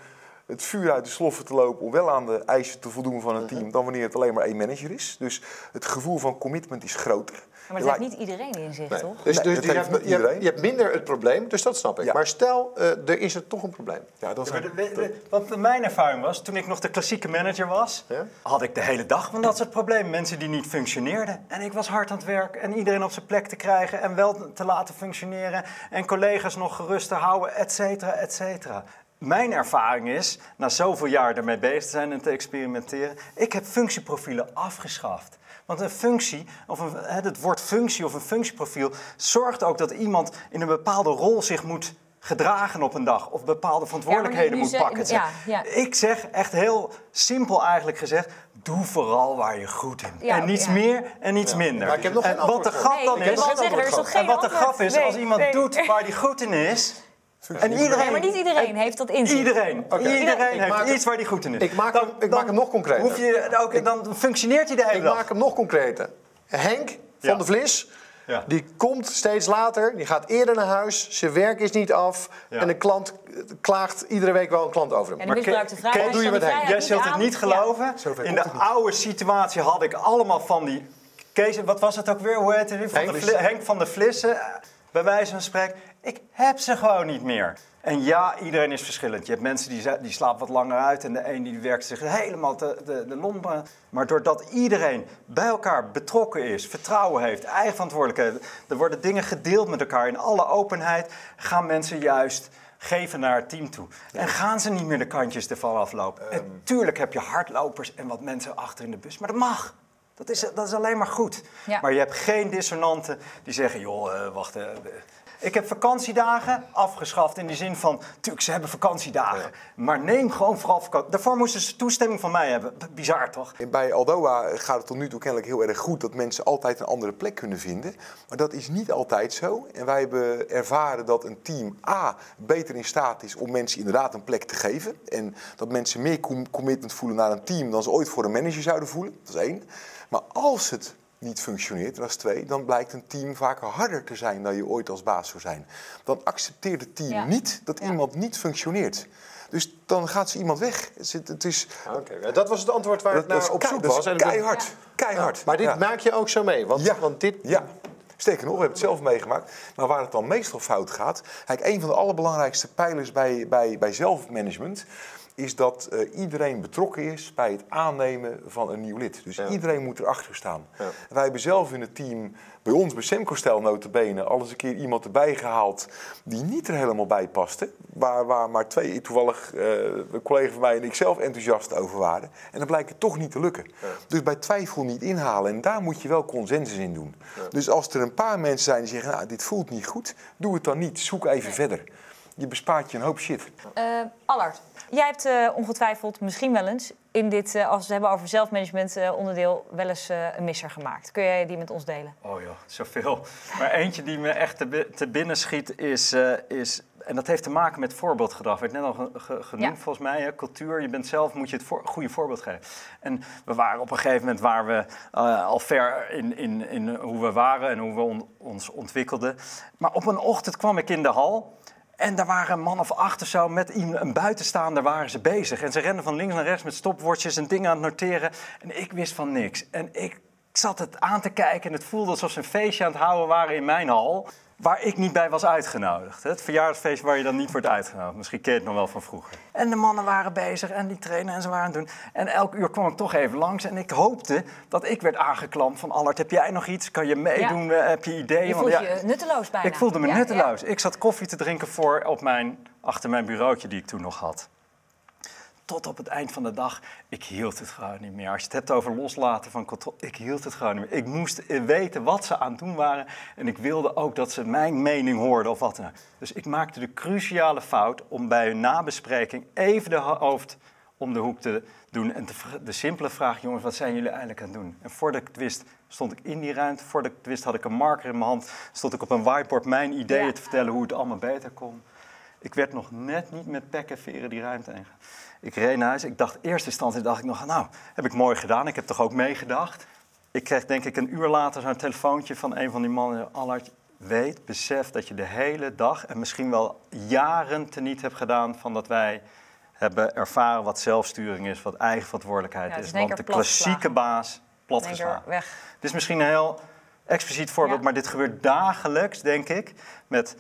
het vuur uit de sloffen te lopen om wel aan de eisen te voldoen van een team, dan wanneer het alleen maar één manager is. Dus het gevoel van commitment is groter. Maar dat heeft niet iedereen in zich, Nee. toch? Dus, Nee, dus dat je, heeft hebt, niet je, hebt, iedereen. je hebt minder het probleem, dus dat snap ik. Ja. Maar stel, eh, er is er toch een probleem. Ja, dat is de- Wat mijn ervaring was, toen ik nog de klassieke manager was, Ja? had ik de hele dag van dat soort problemen. Mensen die niet functioneerden. En ik was hard aan het werk en iedereen op zijn plek te krijgen en wel te laten functioneren. En collega's nog gerust te houden, et cetera, et cetera. Mijn ervaring is, na zoveel jaar ermee bezig te zijn en te experimenteren, ik heb functieprofielen afgeschaft. Want een functie, of een, hè, het woord functie of een functieprofiel, zorgt ook dat iemand in een bepaalde rol zich moet gedragen op een dag. Of bepaalde verantwoordelijkheden nu moet zeg- pakken. ja, ja. Ik zeg echt heel simpel eigenlijk gezegd, doe vooral waar je goed in bent. Ja, en niets ja. meer en niets minder. Maar ik heb nog en wat de grap dan is, en wat de grap is, als iemand nee. doet waar hij goed in is, en iedereen, Nee, maar niet iedereen heeft dat in zich. Iedereen, Oké. iedereen Ik heeft iets waar hij goed in is. ik maak hem- ik maak hem nog concreter. Hoef je, dan functioneert hij de hele Ik dag. maak hem nog concreter. Henk van Ja. de Vlis, Ja. die komt steeds later, die gaat eerder naar huis, zijn werk is niet af Ja. en een klant klaagt iedere week wel een klant over hem. En die misbruikt de vrijheid. Wat doe je met die vrijheid Jij zult het niet geloven. In de het oude situatie had ik allemaal van die... Kees, wat was het ook weer? Hoe heet hij? Van Henk. de Henk van de Vlissen. eh, Bij wijze van spreken. Ik heb ze gewoon niet meer. En ja, iedereen is verschillend. Je hebt mensen die, die slapen wat langer uit en de een die werkt zich helemaal de, de, de lompen. Maar doordat iedereen bij elkaar betrokken is, vertrouwen heeft, eigen verantwoordelijkheid, er worden dingen gedeeld met elkaar in alle openheid, gaan mensen juist geven naar het team toe. En gaan ze niet meer de kantjes ervan aflopen. En tuurlijk heb je hardlopers en wat mensen achter in de bus, maar dat mag. Dat is, dat is alleen maar goed. Ja. Maar je hebt geen dissonanten die zeggen, joh, eh, wacht. eh, ik heb vakantiedagen afgeschaft in die zin van, tuurlijk, ze hebben vakantiedagen. Maar neem gewoon vooral vakantie. Daarvoor moesten ze toestemming van mij hebben. Bizar toch? Bij Aldoa gaat het tot nu toe kennelijk heel erg goed dat mensen altijd een andere plek kunnen vinden. Maar dat is niet altijd zo. En wij hebben ervaren dat een team A beter in staat is om mensen inderdaad een plek te geven. En dat mensen meer com- commitment voelen naar een team dan ze ooit voor een manager zouden voelen. Dat is één. Maar als het niet functioneert, dat is twee, dan blijkt een team vaker harder te zijn dan je ooit als baas zou zijn. Dan accepteert het team Ja. niet dat Ja. iemand niet functioneert. Dus dan gaat ze iemand weg. Het is- Het is, Oké, ja, dat was het antwoord waar dat, ik naar op zoek was. En keihard. Ja. Keihard. Maar dit Ja. maak je ook zo mee? Want, Ja. want dit... Ja. Sterker nog, we hebben het zelf meegemaakt. Maar waar het dan meestal fout gaat... Kijk, een van de allerbelangrijkste pijlers bij, bij, bij zelfmanagement... is dat eh, iedereen betrokken is bij het aannemen van een nieuw lid. Dus Ja. iedereen moet erachter staan. Ja. Wij hebben zelf in het team, bij ons bij Semco-stijl notabene... al eens een keer iemand erbij gehaald die niet er helemaal bij paste. Waar, waar maar twee, toevallig eh, een collega van mij en ik zelf enthousiast over waren. En dan blijkt het toch niet te lukken. Dus bij twijfel niet inhalen. En daar moet je wel consensus in doen. Dus als er een paar mensen zijn die zeggen, nou, dit voelt niet goed, doe het dan niet. Zoek even verder. Je bespaart je een hoop shit. Eh, Allard, jij hebt eh, ongetwijfeld misschien wel eens in dit, eh, als we het hebben over zelfmanagement eh, onderdeel, wel eens een misser gemaakt. Kun jij die met ons delen? Oh joh, zoveel. Maar eentje die me echt te, bi- te binnen schiet is, is... En dat heeft te maken met voorbeeldgedrag. Werd net al ge- ge- genoemd Ja. volgens mij. Hè? Cultuur, je bent zelf, moet je het voor, goede voorbeeld geven. En we waren op een gegeven moment waar we al ver in, in, in hoe we waren en hoe we on- ons ontwikkelden. Maar op een ochtend kwam ik in de hal... En daar waren een man of acht of zo met een buitenstaander waren ze bezig. En ze renden van links naar rechts met stopwatches en dingen aan het noteren. En ik wist van niks. En ik zat het aan te kijken en het voelde alsof ze een feestje aan het houden waren in mijn hal. Waar ik niet bij was uitgenodigd. Het verjaardagsfeest waar je dan niet wordt uitgenodigd. Misschien ken je het nog wel van vroeger. En de mannen waren bezig en die trainen en ze waren aan het doen. En elk uur kwam ik toch even langs. En ik hoopte dat ik werd aangeklampt van... Allard, heb jij nog iets? Kan je meedoen? Heb je ideeën? Je Want ja, je nutteloos bijna. ik voelde me Ja, nutteloos. Ik zat koffie te drinken voor op mijn, achter mijn bureautje die ik toen nog had. Tot op het eind van de dag, ik hield het gewoon niet meer. Als je het hebt over loslaten van controle, ik hield het gewoon niet meer. Ik moest weten wat ze aan het doen waren. En ik wilde ook dat ze mijn mening hoorden of wat dan ook. Dus ik maakte de cruciale fout om bij een nabespreking even de ho- hoofd om de hoek te doen. En te de simpele vraag, jongens, wat zijn jullie eigenlijk aan het doen? En voordat ik het wist, stond ik in die ruimte. Voordat ik het wist, had ik een marker in mijn hand. Stond ik op een whiteboard mijn ideeën Ja. te vertellen hoe het allemaal beter kon. Ik werd nog net niet met pek en veren die ruimte ingegaan. Ik reed naar huis. Ik dacht, eerste instantie dacht ik nog, nou, heb ik mooi gedaan. Ik heb toch ook meegedacht. Ik kreeg denk ik een uur later zo'n telefoontje van een van die mannen. Allard, weet, besef dat je de hele dag en misschien wel jaren teniet hebt gedaan van dat wij hebben ervaren wat zelfsturing is, wat eigen verantwoordelijkheid Ja, is. Want de klassieke baas platgeslagen. weg. Dit is misschien een heel expliciet voorbeeld, Ja. maar dit gebeurt dagelijks, denk ik, met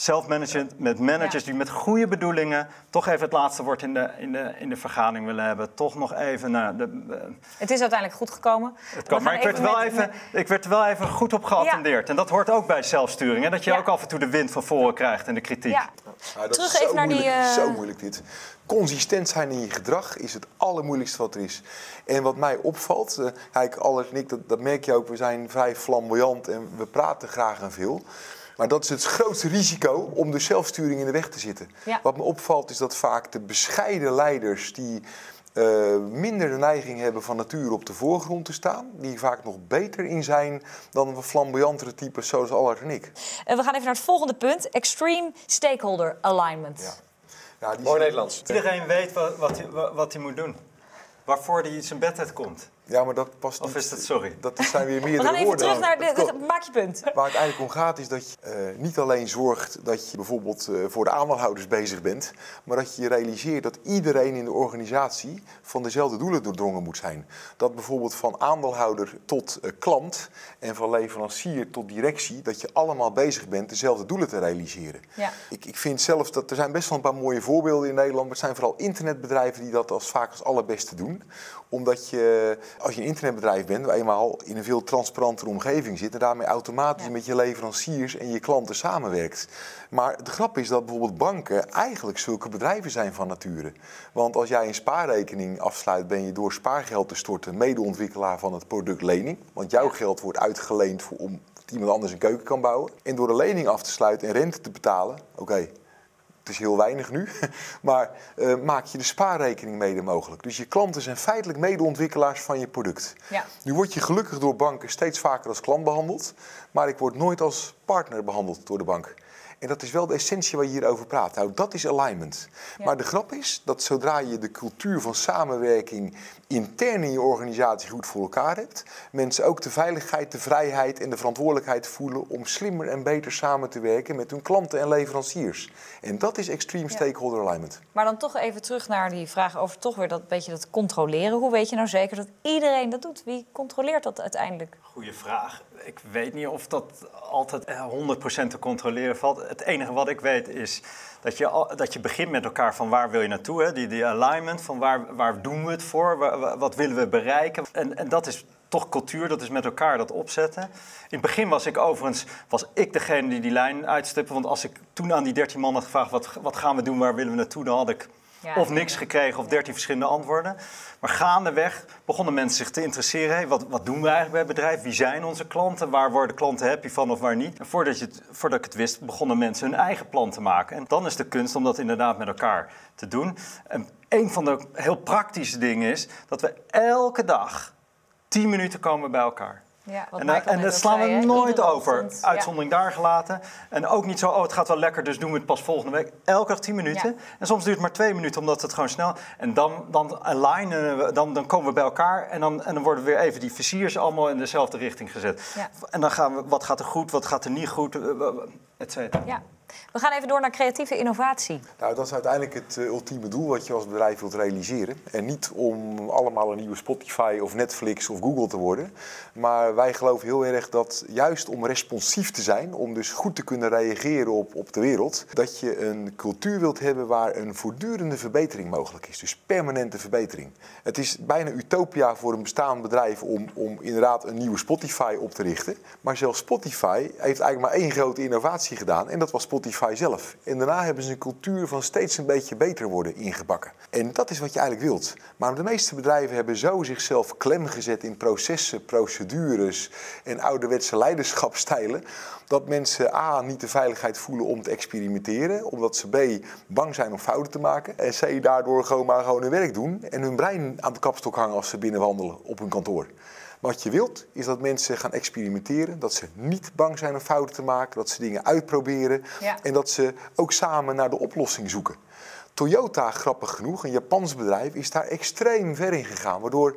zelfmanagement, met managers Ja. die met goede bedoelingen toch even het laatste woord in de, in de, in de vergadering willen hebben. Toch nog even naar de. eh, Het is uiteindelijk goed gekomen. het kan, maar ik werd, er wel met- even, ik werd er wel even goed op geattendeerd. En dat hoort ook bij zelfsturing. Hè? Dat je Ja. ook af en toe de wind van voren krijgt en de kritiek. Ja. Ja, dat Terug is zo even naar die, moeilijk, eh, Zo moeilijk dit. Consistent zijn in je gedrag is het allermoeilijkste wat er is. En wat mij opvalt, eh, kijk, en ik, dat, dat merk je ook, we zijn vrij flamboyant en we praten graag en veel. Maar dat is het grootste risico om de zelfsturing in de weg te zitten. Ja. Wat me opvalt is dat vaak de bescheiden leiders die eh, minder de neiging hebben van nature op de voorgrond te staan, die vaak nog beter in zijn dan de flamboyantere types zoals Allard en ik. Eh, we gaan even naar het volgende punt. Extreme Stakeholder Alignment. Ja. Ja, die Mooi Nederlands. Iedereen weet wat, wat, hij, wa- wat hij moet doen. Waarvoor hij zijn bed uitkomt. Ja, maar dat past Of niet. is dat sorry? Dat zijn weer meerdere We gaan even woorden. terug naar Dat de, de- Maak je punt. Waar het eigenlijk om gaat is dat je eh, niet alleen zorgt dat je bijvoorbeeld eh, voor de aandeelhouders bezig bent, maar dat je realiseert dat iedereen in de organisatie van dezelfde doelen doordrongen moet zijn. Dat bijvoorbeeld van aandeelhouder tot eh, klant en van leverancier tot directie, dat je allemaal bezig bent dezelfde doelen te realiseren. Ja. Ik, ik vind zelf dat er zijn best wel een paar mooie voorbeelden in Nederland, maar het zijn vooral internetbedrijven die dat als vaak als allerbeste doen. Omdat je Als je een internetbedrijf bent, waar eenmaal in een veel transparantere omgeving zit en daarmee automatisch Ja. met je leveranciers en je klanten samenwerkt. Maar de grap is dat bijvoorbeeld banken eigenlijk zulke bedrijven zijn van nature. Want als jij een spaarrekening afsluit, ben je door spaargeld te storten medeontwikkelaar van het product lening. Want jouw geld wordt uitgeleend voor, om iemand anders een keuken kan bouwen. En door de lening af te sluiten en rente te betalen, oké, is heel weinig nu, maar eh, maak je de spaarrekening mede mogelijk. Dus je klanten zijn feitelijk medeontwikkelaars van je product. Ja. Nu word je gelukkig door banken steeds vaker als klant behandeld, maar ik word nooit als partner behandeld door de bank. En dat is wel de essentie waar je hier over praat. Nou, dat is alignment. Ja. Maar de grap is dat zodra je de cultuur van samenwerking intern in je organisatie goed voor elkaar hebt, mensen ook de veiligheid, de vrijheid en de verantwoordelijkheid voelen om slimmer en beter samen te werken met hun klanten en leveranciers. En dat is extreme Ja. stakeholder alignment. Maar dan toch even terug naar die vraag over toch weer dat beetje dat controleren. Hoe weet je nou zeker dat iedereen dat doet? Wie controleert dat uiteindelijk? Goeie vraag. Ik weet niet of dat altijd eh, 100% te controleren valt. Het enige wat ik weet is dat je, dat je begint met elkaar van waar wil je naartoe. Hè? Die, die alignment, van waar, waar doen we het voor? Wa- wa- wat willen we bereiken? En, en dat is toch cultuur, dat is met elkaar dat opzetten. In het begin was ik overigens was ik degene die die lijn uitstipte. Want als ik toen aan die 13 man had gevraagd wat, wat gaan we doen, waar willen we naartoe, dan had ik Ja, of niks gekregen of 13 verschillende antwoorden. Maar gaandeweg begonnen mensen zich te interesseren. Hey, wat, wat doen we eigenlijk bij het bedrijf? Wie zijn onze klanten? Waar worden klanten happy van of waar niet? En voordat, je het, voordat ik het wist, begonnen mensen hun eigen plan te maken. En dan is de kunst om dat inderdaad met elkaar te doen. En een van de heel praktische dingen is dat we elke dag 10 minuten komen bij elkaar. Ja, En, eh, en dat slaan zei, we nooit over. ochtend, ja. Uitzondering daar gelaten. En ook niet zo, oh het gaat wel lekker, dus doen we het pas volgende week. Elke dag 10 minuten. Ja. En soms duurt het maar twee minuten, omdat het gewoon snel... En dan, dan alignen we, dan, dan komen we bij elkaar. En dan, en dan worden weer even die versiers allemaal in dezelfde richting gezet. En dan gaan we, wat gaat er goed, wat gaat er niet goed, eh, eh, et cetera. Ja. We gaan even door naar creatieve innovatie. Nou, dat is uiteindelijk het eh, ultieme doel wat je als bedrijf wilt realiseren. En niet om allemaal een nieuwe Spotify of Netflix of Google te worden. Maar wij geloven heel erg dat juist om responsief te zijn, om dus goed te kunnen reageren op, op de wereld, dat je een cultuur wilt hebben waar een voortdurende verbetering mogelijk is. Dus permanente verbetering. Het is bijna utopia voor een bestaand bedrijf om, om inderdaad een nieuwe Spotify op te richten. Maar zelfs Spotify heeft eigenlijk maar één grote innovatie gedaan en dat was Spotify zelf. En daarna hebben ze een cultuur van steeds een beetje beter worden ingebakken. En dat is wat je eigenlijk wilt. Maar de meeste bedrijven hebben zo zichzelf klem gezet in processen, procedures en ouderwetse leiderschapstijlen. Dat mensen A. niet de veiligheid voelen om te experimenteren, omdat ze B. bang zijn om fouten te maken. En C. daardoor gewoon maar gewoon hun werk doen en hun brein aan de kapstok hangen als ze binnenwandelen op hun kantoor. Wat je wilt is dat mensen gaan experimenteren, dat ze niet bang zijn om fouten te maken, dat ze dingen uitproberen Ja. en dat ze ook samen naar de oplossing zoeken. Toyota, grappig genoeg, een Japans bedrijf, is daar extreem ver in gegaan. Waardoor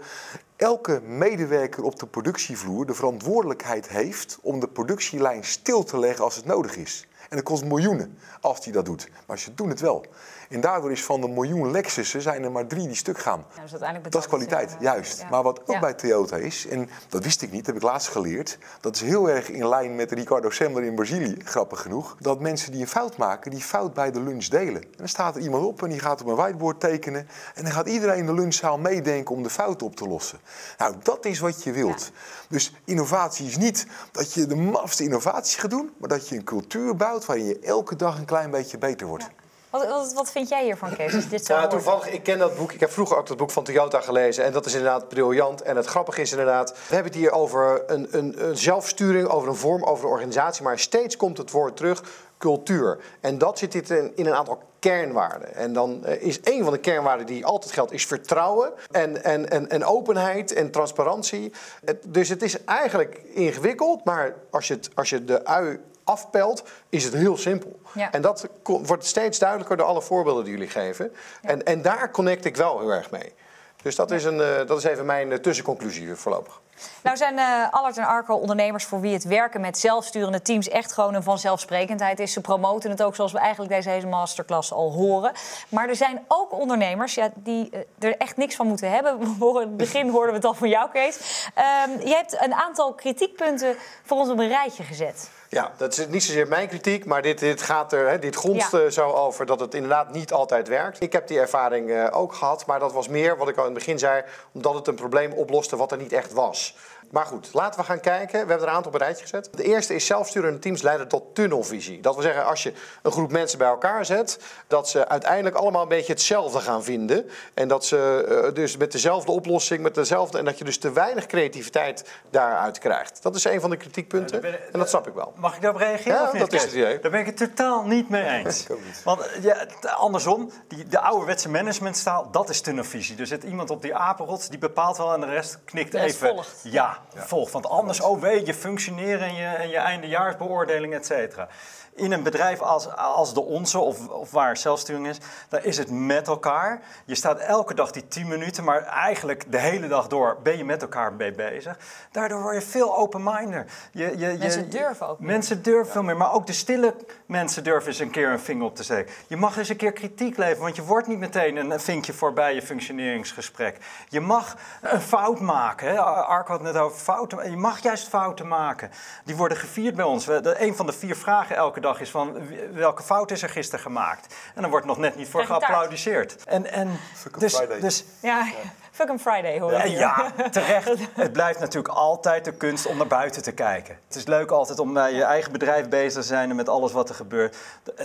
elke medewerker op de productievloer de verantwoordelijkheid heeft om de productielijn stil te leggen als het nodig is. En dat kost miljoenen als die dat doet. Maar ze doen het wel. En daardoor is van de miljoen Lexussen zijn er maar drie die stuk gaan. Ja, dus Dat is kwaliteit, juist. Ja. Maar wat ook Ja. bij Toyota is, en dat wist ik niet, heb ik laatst geleerd. Dat is heel erg in lijn met Ricardo Semler in Brazilië, grappig genoeg. Dat mensen die een fout maken, die fout bij de lunch delen. En dan staat er iemand op en die gaat op een whiteboard tekenen. En dan gaat iedereen in de lunchzaal meedenken om de fout op te lossen. Nou, dat is wat je wilt. Dus innovatie is niet dat je de mafste innovatie gaat doen, maar dat je een cultuur bouwt waarin je elke dag een klein beetje beter wordt. Wat, wat, wat vind jij hiervan, Kees? Je dit zo Ja, toevallig, ik ken dat boek. Ik heb vroeger ook dat boek van Toyota gelezen. En dat is inderdaad briljant. En het grappige is inderdaad... We hebben het hier over een, een, een zelfsturing, over een vorm, over een organisatie. Maar steeds komt het woord terug, cultuur. En dat zit dit in, in een aantal kernwaarden. En dan eh, is een van de kernwaarden die altijd geldt, is vertrouwen. En, en, en, en openheid en transparantie. Het- dus het is eigenlijk ingewikkeld. Maar als je, het, als je de ui afpelt, is het heel simpel. Ja. En dat wordt steeds duidelijker door alle voorbeelden die jullie geven. En, en daar connect ik wel heel erg mee. Dus dat, is, een, eh, dat is even mijn eh, tussenconclusie voorlopig. Nou zijn uh, Allard en Arco ondernemers voor wie het werken met zelfsturende teams echt gewoon een vanzelfsprekendheid is. Ze promoten het ook zoals we eigenlijk deze hele masterclass al horen. Maar er zijn ook ondernemers ja, die uh, er echt niks van moeten hebben. In het begin hoorden we het al van jou, Kees. Uh, je hebt een aantal kritiekpunten voor ons op een rijtje gezet. Ja, dat is niet zozeer mijn kritiek, maar dit, dit gaat er, hè, dit gonst ja. zo over dat het inderdaad niet altijd werkt. Ik heb die ervaring uh, ook gehad, maar dat was meer wat ik al in het begin zei, omdat het een probleem oploste wat er niet echt was. Maar goed, laten we gaan kijken. We hebben er een aantal op een rijtje gezet. De eerste is zelfsturende teams leiden tot tunnelvisie. Dat wil zeggen, als je een groep mensen bij elkaar zet, dat ze uiteindelijk allemaal een beetje hetzelfde gaan vinden. En dat ze uh, dus met dezelfde oplossing, met dezelfde. En dat je dus te weinig creativiteit daaruit krijgt. Dat is een van de kritiekpunten. Ja, en dat snap ik wel. Mag ik daarop reageren? Ja, of niet? dat is het idee. Daar ben ik het totaal niet mee eens. Want ja, andersom, die, de ouderwetse managementstaal, dat is tunnelvisie. Er zit iemand op die apenrots, die bepaalt wel en de rest knikt even. volgt. Ja, volgt. Want anders, oh weet je, functioneren en je, en je eindejaarsbeoordeling, et cetera. In een bedrijf als, als de onze, of, of waar zelfsturing is, daar is het met elkaar. Je staat elke dag die 10 minuten, maar eigenlijk de hele dag door ben je met elkaar mee bezig. Daardoor word je veel open-minder. Je, je, je- Mensen durven ook meer. Mensen durven veel meer, maar ook de stille mensen durven eens een keer een vinger op te steken. Je mag eens een keer kritiek leveren, want je wordt niet meteen een vinkje voorbij je functioneringsgesprek. Je mag een fout maken. Hè? Arco had het net over fouten. Je mag juist fouten maken. Die worden gevierd bij ons. Een van de vier vragen elke dag is van welke fout is er gisteren gemaakt? En dan wordt nog net niet voor geapplaudiseerd. En, en dus, dus Ja, fuck 'em Friday hoor ik ja, terecht. Het blijft natuurlijk altijd de kunst om naar buiten te kijken. Het is leuk altijd om bij je eigen bedrijf bezig te zijn en met alles wat er gebeurt.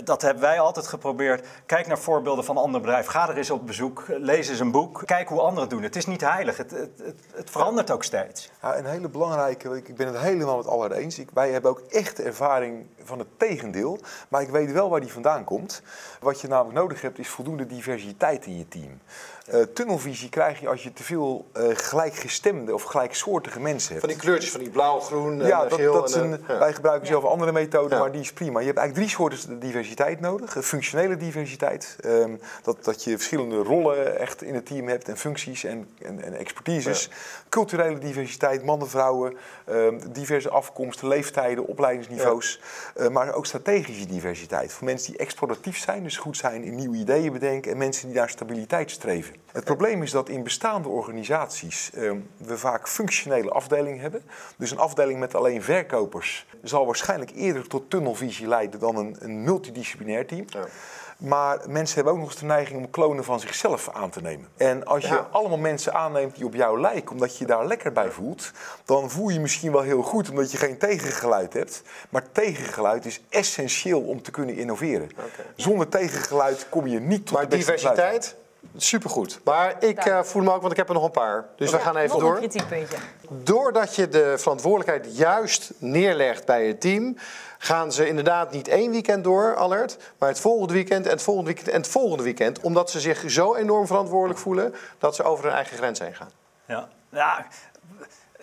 Dat hebben wij altijd geprobeerd. Kijk naar voorbeelden van andere bedrijven. Ga er eens op bezoek. Lees eens een boek. Kijk hoe anderen het doen. Het is niet heilig. Het, het, het, het verandert ook steeds. Ja, een hele belangrijke, ik ik ben het helemaal met Allard eens. Ik, wij hebben ook echt ervaring van het tegendeel. Maar ik weet wel waar die vandaan komt. Wat je namelijk nodig hebt is voldoende diversiteit in je team. Eh, tunnelvisie krijg je als je te veel eh, gelijkgestemde of gelijksoortige mensen hebt. Van die kleurtjes, van die blauw, groen, Ja, en dat, geel. dat is en, een, ja. wij gebruiken zelf een andere methode, Ja. maar die is prima. Je hebt eigenlijk drie soorten diversiteit nodig. Functionele diversiteit, ehm, dat, dat je verschillende rollen echt in het team hebt en functies en, en, en expertises. Culturele diversiteit, mannen, vrouwen, ehm, diverse afkomsten, leeftijden, opleidingsniveaus. Eh, maar ook strategische diversiteit. Voor mensen die exploratief zijn, goed zijn in nieuwe ideeën bedenken en mensen die naar stabiliteit streven. Het probleem is dat in bestaande organisaties ehm, we vaak functionele afdelingen hebben. Dus een afdeling met alleen verkopers zal waarschijnlijk eerder tot tunnelvisie leiden dan een, een multidisciplinair team. Ja. Maar mensen hebben ook nog eens de neiging om klonen van zichzelf aan te nemen. En als je Ja. allemaal mensen aanneemt die op jou lijken, omdat je je daar lekker bij voelt, dan voel je je misschien wel heel goed omdat je geen tegengeluid hebt. Maar tegengeluid is essentieel om te kunnen innoveren. Zonder tegengeluid kom je niet tot Maar de beste besluiten. diversiteit, supergoed. Maar ik eh, voel me ook, want ik heb er nog een paar. Dus we gaan even nog door. een kritiekpuntje. Doordat je de verantwoordelijkheid juist neerlegt bij het team, gaan ze inderdaad niet één weekend door, alert, maar het volgende weekend en het volgende weekend en het volgende weekend. Omdat ze zich zo enorm verantwoordelijk voelen dat ze over hun eigen grens heen gaan. Ja, ja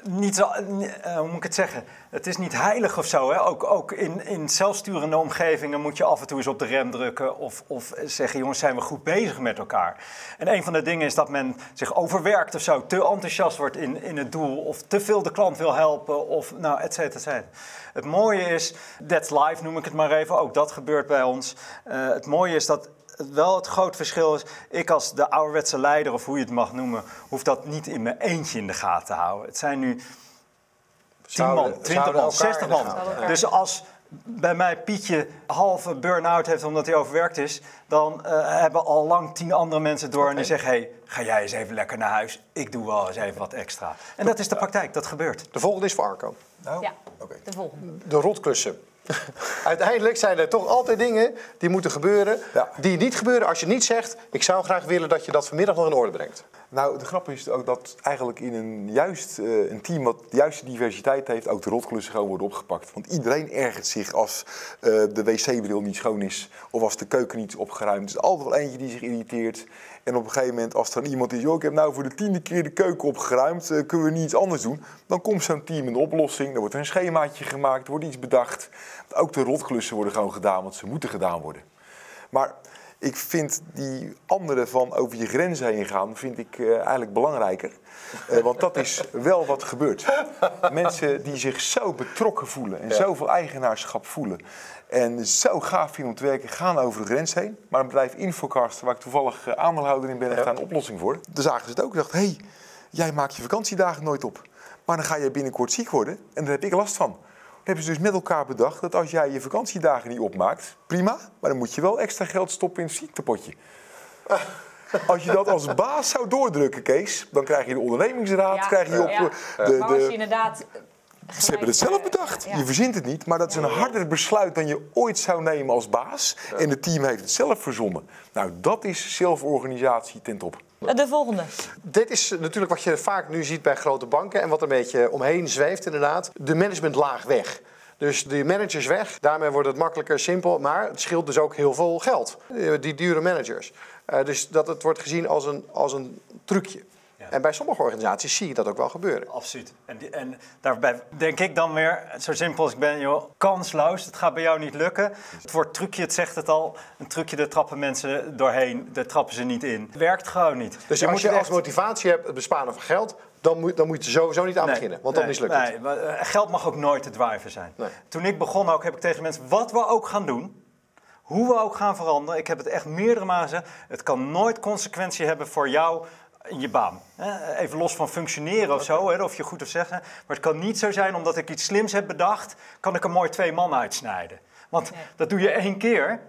niet zo, eh, hoe moet ik het zeggen? Het is niet heilig of zo. Hè? Ook, ook in, in zelfsturende omgevingen moet je af en toe eens op de rem drukken. Of, of zeggen, jongens, zijn we goed bezig met elkaar? En een van de dingen is dat men zich overwerkt of zo. Te enthousiast wordt in, in het doel. Of te veel de klant wil helpen. Of nou, et cetera, et cetera. Het mooie is, that's life noem ik het maar even. Ook dat gebeurt bij ons. Eh, het mooie is dat wel het groot verschil is. Ik als de ouderwetse leider, of hoe je het mag noemen, hoef dat niet in mijn eentje in de gaten te houden. Het zijn nu 10 Zouden- man, 20 zouden man, elkaar 60 in de man. Dus als bij mij Pietje halve burn-out heeft omdat hij overwerkt is, dan eh, hebben al lang tien andere mensen door en die zeggen: hey, ga jij eens even lekker naar huis. Ik doe wel eens even wat extra. En dat is de praktijk, dat gebeurt. De volgende is voor Arco. Nou, Ja, oké. de volgende. De rotklussen. Uiteindelijk zijn er toch altijd dingen die moeten gebeuren. Ja. Die niet gebeuren als je niet zegt: Ik zou graag willen dat je dat vanmiddag nog in orde brengt. Nou, de grap is ook dat eigenlijk in een, juist, eh, een team wat de juiste diversiteit heeft, ook de rotklussen gewoon worden opgepakt. Want iedereen ergert zich als eh, de wc-bril niet schoon is of als de keuken niet is opgeruimd. Er is altijd wel eentje die zich irriteert. En op een gegeven moment, als er dan iemand is, joh, ik heb nou voor de tiende keer de keuken opgeruimd, eh, kunnen we niet iets anders doen? Dan komt zo'n team een oplossing, dan wordt er een schemaatje gemaakt, wordt iets bedacht. Ook de rotklussen worden gewoon gedaan, want ze moeten gedaan worden. Maar Ik vind die andere van over je grenzen heen gaan, vind ik eh, eigenlijk belangrijker. Eh, want dat is wel wat gebeurt. Mensen die zich zo betrokken voelen en zoveel eigenaarschap voelen. En zo gaaf vinden om te werken, gaan over de grens heen. Maar een bedrijf Infocast, waar ik toevallig eh, aandeelhouder in ben, heeft daar een oplossing voor. Daar zagen ze het ook en dachten, hé, hey, jij maakt je vakantiedagen nooit op. Maar dan ga je binnenkort ziek worden en daar heb ik last van. Hebben ze dus met elkaar bedacht dat als jij je vakantiedagen niet opmaakt, prima, maar dan moet je wel extra geld stoppen in het ziektepotje. Als je dat als baas zou doordrukken, Kees, dan krijg je de ondernemingsraad, Ja. krijg je op Ja. de, Maar als je de, inderdaad... ze hebben het zelf bedacht. Ja. Je verzint het niet, maar dat is een harder besluit dan je ooit zou nemen als baas. En het team heeft het zelf verzonnen. Nou, dat is zelforganisatie ten top. De volgende. Dit is natuurlijk wat je vaak nu ziet bij grote banken en wat er een beetje omheen zweeft inderdaad. De managementlaag weg. Dus de managers weg, daarmee wordt het makkelijker, simpel, maar het scheelt dus ook heel veel geld. Eh, Die dure managers. Eh, dus dat het wordt gezien als een, als een trucje. En bij sommige organisaties zie je dat ook wel gebeuren. Absoluut. En, die- en daarbij denk ik dan weer, zo simpel als ik ben, joh, kansloos. Het gaat bij jou niet lukken. Het woord trucje, het zegt het al. Een trucje, daar trappen mensen doorheen. Daar trappen ze niet in. Het werkt gewoon niet. Dus Je als moet je er als motivatie hebt het besparen van geld, dan moet, dan moet je sowieso niet aan Nee, beginnen. Want dan nee, mislukt het. nee, eh, geld mag ook nooit de driver zijn. Nee. Toen ik begon ook, heb ik tegen mensen, wat we ook gaan doen, hoe we ook gaan veranderen, ik heb het echt meerdere malen gezegd, het kan nooit consequentie hebben voor jou je baan. Hè, Even los van functioneren of zo, hè, of je goed of bent. Maar het kan niet zo zijn, omdat ik iets slims heb bedacht, kan ik er mooi twee man uitsnijden. Want Nee. dat doe je één keer.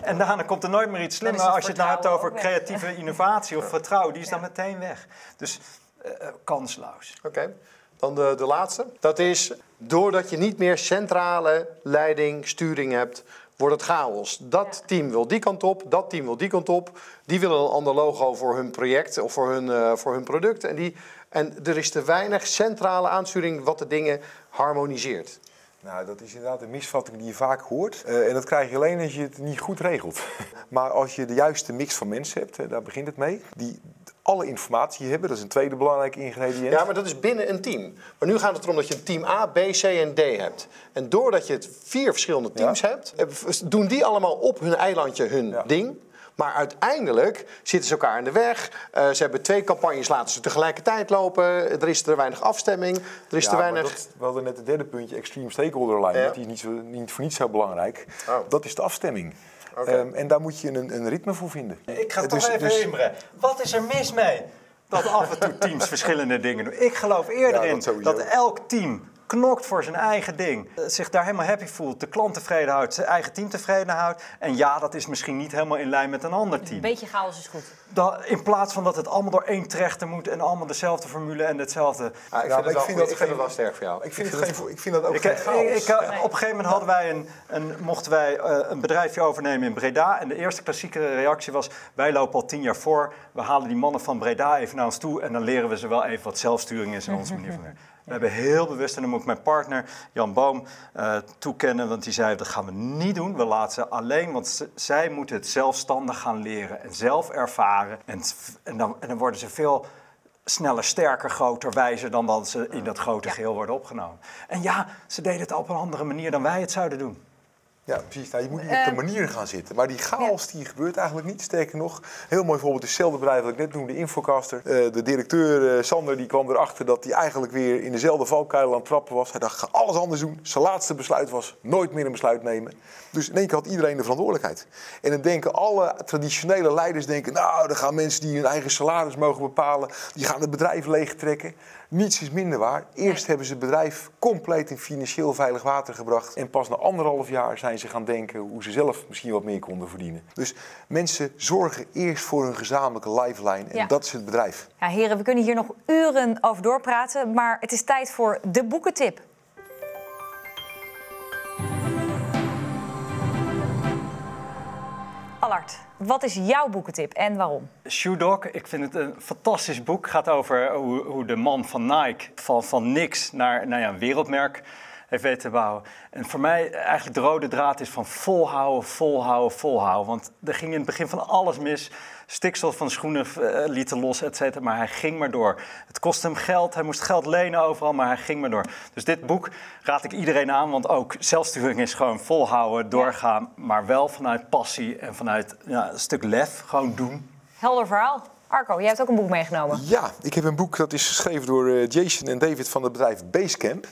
En daarna komt er nooit meer iets slimmer. Als je het nou hebt over weg. creatieve innovatie of vertrouwen, die is dan meteen weg. Dus eh, eh, kansloos. Oké, dan de, de laatste. Dat is doordat je niet meer centrale leiding, sturing hebt, wordt het chaos. Dat team wil die kant op, dat team wil die kant op. Die willen een ander logo voor hun project of voor hun, eh, voor hun product. En, die, en er is te weinig centrale aansturing wat de dingen harmoniseert. Nou, dat is inderdaad een misvatting die je vaak hoort. Eh, en dat krijg je alleen als je het niet goed regelt. maar als je de juiste mix van mensen hebt, hè, daar begint het mee, die alle informatie hebben, dat is een tweede belangrijke ingrediënt. Ja, maar dat is binnen een team. Maar nu gaat het erom dat je een team A, B, C en D hebt. En doordat je het vier verschillende teams Ja. hebt, eh, doen die allemaal op hun eilandje hun Ja. ding. Maar uiteindelijk zitten ze elkaar in de weg. Eh, ze hebben twee campagnes, laten ze tegelijkertijd lopen. Er is te weinig afstemming. Er is Ja, te weinig. dat- we hadden net het derde puntje, extreme stakeholder alignment. Ja. Die is niet, zo, niet voor niets zo belangrijk. Oh. Dat is de afstemming. Ehm, en daar moet je een, een ritme voor vinden. Ik ga Eh, toch dus- even dus-. Wat is er mis mee? Dat af en toe teams verschillende dingen doen. Ik geloof eerder Ja, in dat elk team knokt voor zijn eigen ding. eh, Zich daar helemaal happy voelt, de klant tevreden houdt, zijn eigen team tevreden houdt. En ja, dat is misschien niet helemaal in lijn met een ander Een team. beetje chaos is goed. Dat, in plaats van dat het allemaal door één trechter moet en allemaal dezelfde formule en hetzelfde. Ah, ik maar vind, het ik vind dat ik vind wel sterk voor jou. Ik vind, het geen, ik vind dat ook Ik, geen ik, chaos. ik, eh, op een gegeven moment hadden wij een, een, mochten wij eh, een bedrijfje overnemen in Breda. En de eerste klassieke reactie was: wij lopen al tien jaar voor. We halen die mannen van Breda even naar ons toe. En dan leren we ze wel even wat zelfsturing is in onze manier van werken. We hebben heel bewust, en dan moet ik mijn partner Jan Boom eh, toekennen, want die zei: dat gaan we niet doen. We laten ze alleen, want zij moeten het zelfstandig gaan leren en zelf ervaren. En, en, dan, en dan worden ze veel sneller, sterker, groter, wijzer dan dat ze in dat grote geheel worden opgenomen. En ja, ze deden het op een andere manier dan wij het zouden doen. Ja, precies. Nou, je moet niet op de manier gaan zitten. Maar die chaos die gebeurt eigenlijk niet. Sterker nog, heel mooi voorbeeld is hetzelfde bedrijf dat ik net noemde, Infocaster. Eh, de directeur eh, Sander die kwam erachter dat hij eigenlijk weer in dezelfde valkuil aan het trappen was. Hij dacht, ga alles anders doen. Zijn laatste besluit was nooit meer een besluit nemen. Dus in één keer had iedereen de verantwoordelijkheid. En dan denken alle traditionele leiders, denken, nou, dan gaan mensen die hun eigen salaris mogen bepalen, die gaan het bedrijf leegtrekken. Niets is minder waar. Eerst hebben ze het bedrijf compleet in financieel veilig water gebracht. En pas na anderhalf jaar zijn ze gaan denken hoe ze zelf misschien wat meer konden verdienen. Dus mensen zorgen eerst voor hun gezamenlijke lifeline. En Ja. dat is het bedrijf. Ja, heren, we kunnen hier nog uren over doorpraten, maar het is tijd voor de boekentip. Allard, wat is jouw boekentip en waarom? Shoe Dog, ik vind het een fantastisch boek. Het gaat over hoe, hoe de man van Nike van, van niks naar, ja, een wereldmerk heeft weten te bouwen. En voor mij eigenlijk de rode draad is van volhouden, volhouden, volhouden. Want er ging in het begin van alles mis. Stikstof van schoenen uh, lieten los, et cetera. Maar hij ging maar door. Het kostte hem geld, hij moest geld lenen overal, maar hij ging maar door. Dus dit boek raad ik iedereen aan, want ook zelfsturing is gewoon volhouden, doorgaan. Maar wel vanuit passie en vanuit ja, een stuk lef, gewoon doen. Helder verhaal. Arco, jij hebt ook een boek meegenomen. Ja, ik heb een boek dat is geschreven door eh, Jason en David van het bedrijf Basecamp.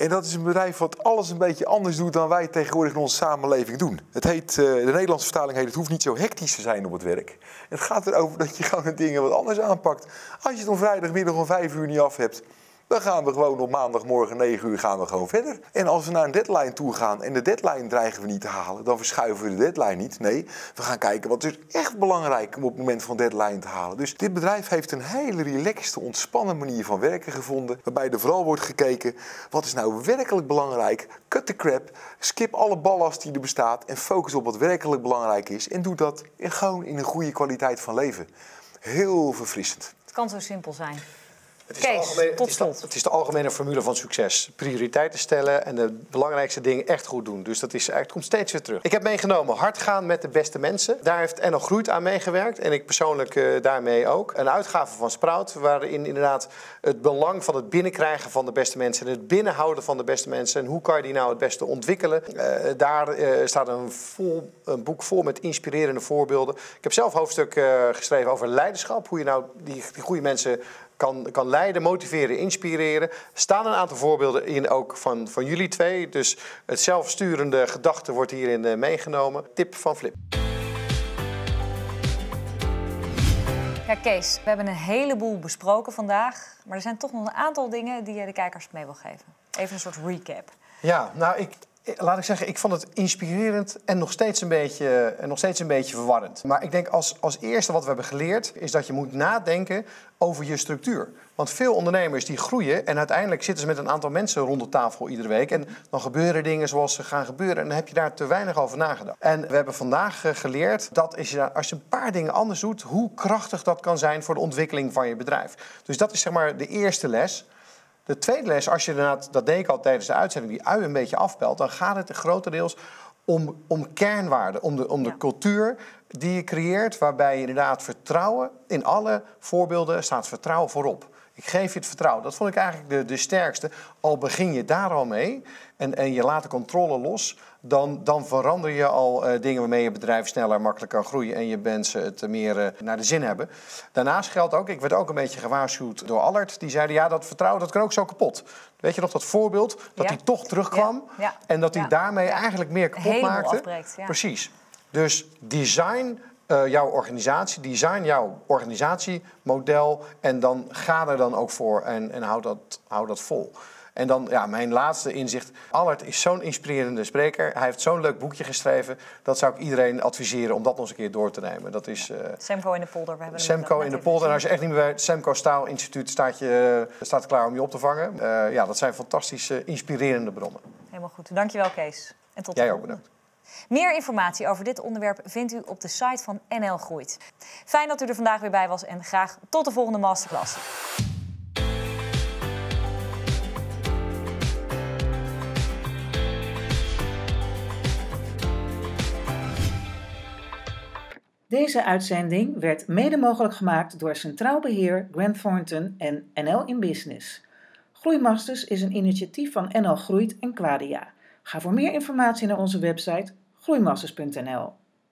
En dat is een bedrijf wat alles een beetje anders doet dan wij tegenwoordig in onze samenleving doen. Het heet, eh, de Nederlandse vertaling heet Het hoeft niet zo hectisch te zijn op het werk. Het gaat erover dat je gewoon dingen wat anders aanpakt. Als je het om vrijdagmiddag om vijf uur niet af hebt, dan gaan we gewoon op maandagmorgen 9 uur gaan we gewoon verder. En als we naar een deadline toe gaan en de deadline dreigen we niet te halen, dan verschuiven we de deadline niet. Nee, we gaan kijken wat is echt belangrijk om op het moment van deadline te halen. Dus dit bedrijf heeft een hele relaxte, ontspannen manier van werken gevonden. Waarbij er vooral wordt gekeken wat is nou werkelijk belangrijk. Cut the crap, skip alle ballast die er bestaat en focus op wat werkelijk belangrijk is. En doe dat gewoon in een goede kwaliteit van leven. Heel verfrissend. Het kan zo simpel zijn. Het is, Kees, het, is de, het is, de, algemene formule van succes. Prioriteiten stellen en de belangrijkste dingen echt goed doen. Dus dat is, eigenlijk komt steeds weer terug. Ik heb meegenomen hard gaan met de beste mensen. Daar heeft Enno Groeit aan meegewerkt. En ik persoonlijk uh, daarmee ook. Een uitgave van Sprout. Waarin inderdaad het belang van het binnenkrijgen van de beste mensen. En het binnenhouden van de beste mensen. En hoe kan je die nou het beste ontwikkelen. Uh, daar uh, staat een, vol, een, boek vol met inspirerende voorbeelden. Ik heb zelf een hoofdstuk geschreven over leiderschap. Hoe je nou die, die goede mensen kan, kan leiden, motiveren, inspireren. Er staan een aantal voorbeelden in ook van, van jullie twee. Dus het zelfsturende gedachte wordt hierin uh, meegenomen. Tip van Flip. Ja, Kees, we hebben een heleboel besproken vandaag. Maar er zijn toch nog een aantal dingen die je de kijkers mee wil geven. Even een soort recap. Ja, nou, ik, laat ik zeggen, ik vond het inspirerend en nog steeds een beetje, nog steeds een beetje verwarrend. Maar ik denk als, als eerste wat we hebben geleerd, is dat je moet nadenken over je structuur. Want veel ondernemers die groeien en uiteindelijk zitten ze met een aantal mensen rond de tafel iedere week. En dan gebeuren dingen zoals ze gaan gebeuren en dan heb je daar te weinig over nagedacht. En we hebben vandaag eh, geleerd dat als je, als je een paar dingen anders doet, hoe krachtig dat kan zijn voor de ontwikkeling van je bedrijf. Dus dat is zeg maar de eerste les. De tweede les, als je inderdaad, dat deed ik al tijdens de uitzending, die ui een beetje afpelt, dan gaat het grotendeels om, om kernwaarden, om de, om de cultuur die je creëert, waarbij je inderdaad vertrouwen, in alle voorbeelden staat vertrouwen voorop. Ik geef je het vertrouwen. Dat vond ik eigenlijk de, de sterkste. Al begin je daar al mee en, en je laat de controle los, dan, dan verander je al uh, dingen waarmee je bedrijf sneller, makkelijker kan groeien en je mensen het meer uh, naar de zin hebben. Daarnaast geldt ook, ik werd ook een beetje gewaarschuwd door Allard, die zeiden ja, dat vertrouwen dat kan ook zo kapot. Weet je nog dat voorbeeld, dat hij toch terugkwam ja. en dat hij daarmee eigenlijk meer kapot Helemaal maakte? Afbreekt, Precies. Dus design uh, jouw organisatie, design jouw organisatiemodel en dan ga er dan ook voor en, en hou, dat, hou dat vol. En dan ja, mijn laatste inzicht. Allard is zo'n inspirerende spreker. Hij heeft zo'n leuk boekje geschreven. Dat zou ik iedereen adviseren om dat nog eens een keer door te nemen. Dat is, uh, Semco in de polder. We hebben Semco in de polder. En als je echt niet meer bij het Semco Staal Instituut staat, je, staat klaar om je op te vangen. Uh, ja, dat zijn fantastische, inspirerende bronnen. Helemaal goed. Dankjewel Kees. En tot Jij ook bedankt. Meer informatie over dit onderwerp vindt u op de site van NL Groeit. Fijn dat u er vandaag weer bij was en graag tot de volgende masterclass. Deze uitzending werd mede mogelijk gemaakt door Centraal Beheer, Grant Thornton en NL in Business. Groeimasters is een initiatief van NL Groeit en Quadia. Ga voor meer informatie naar onze website groeimasters.nl.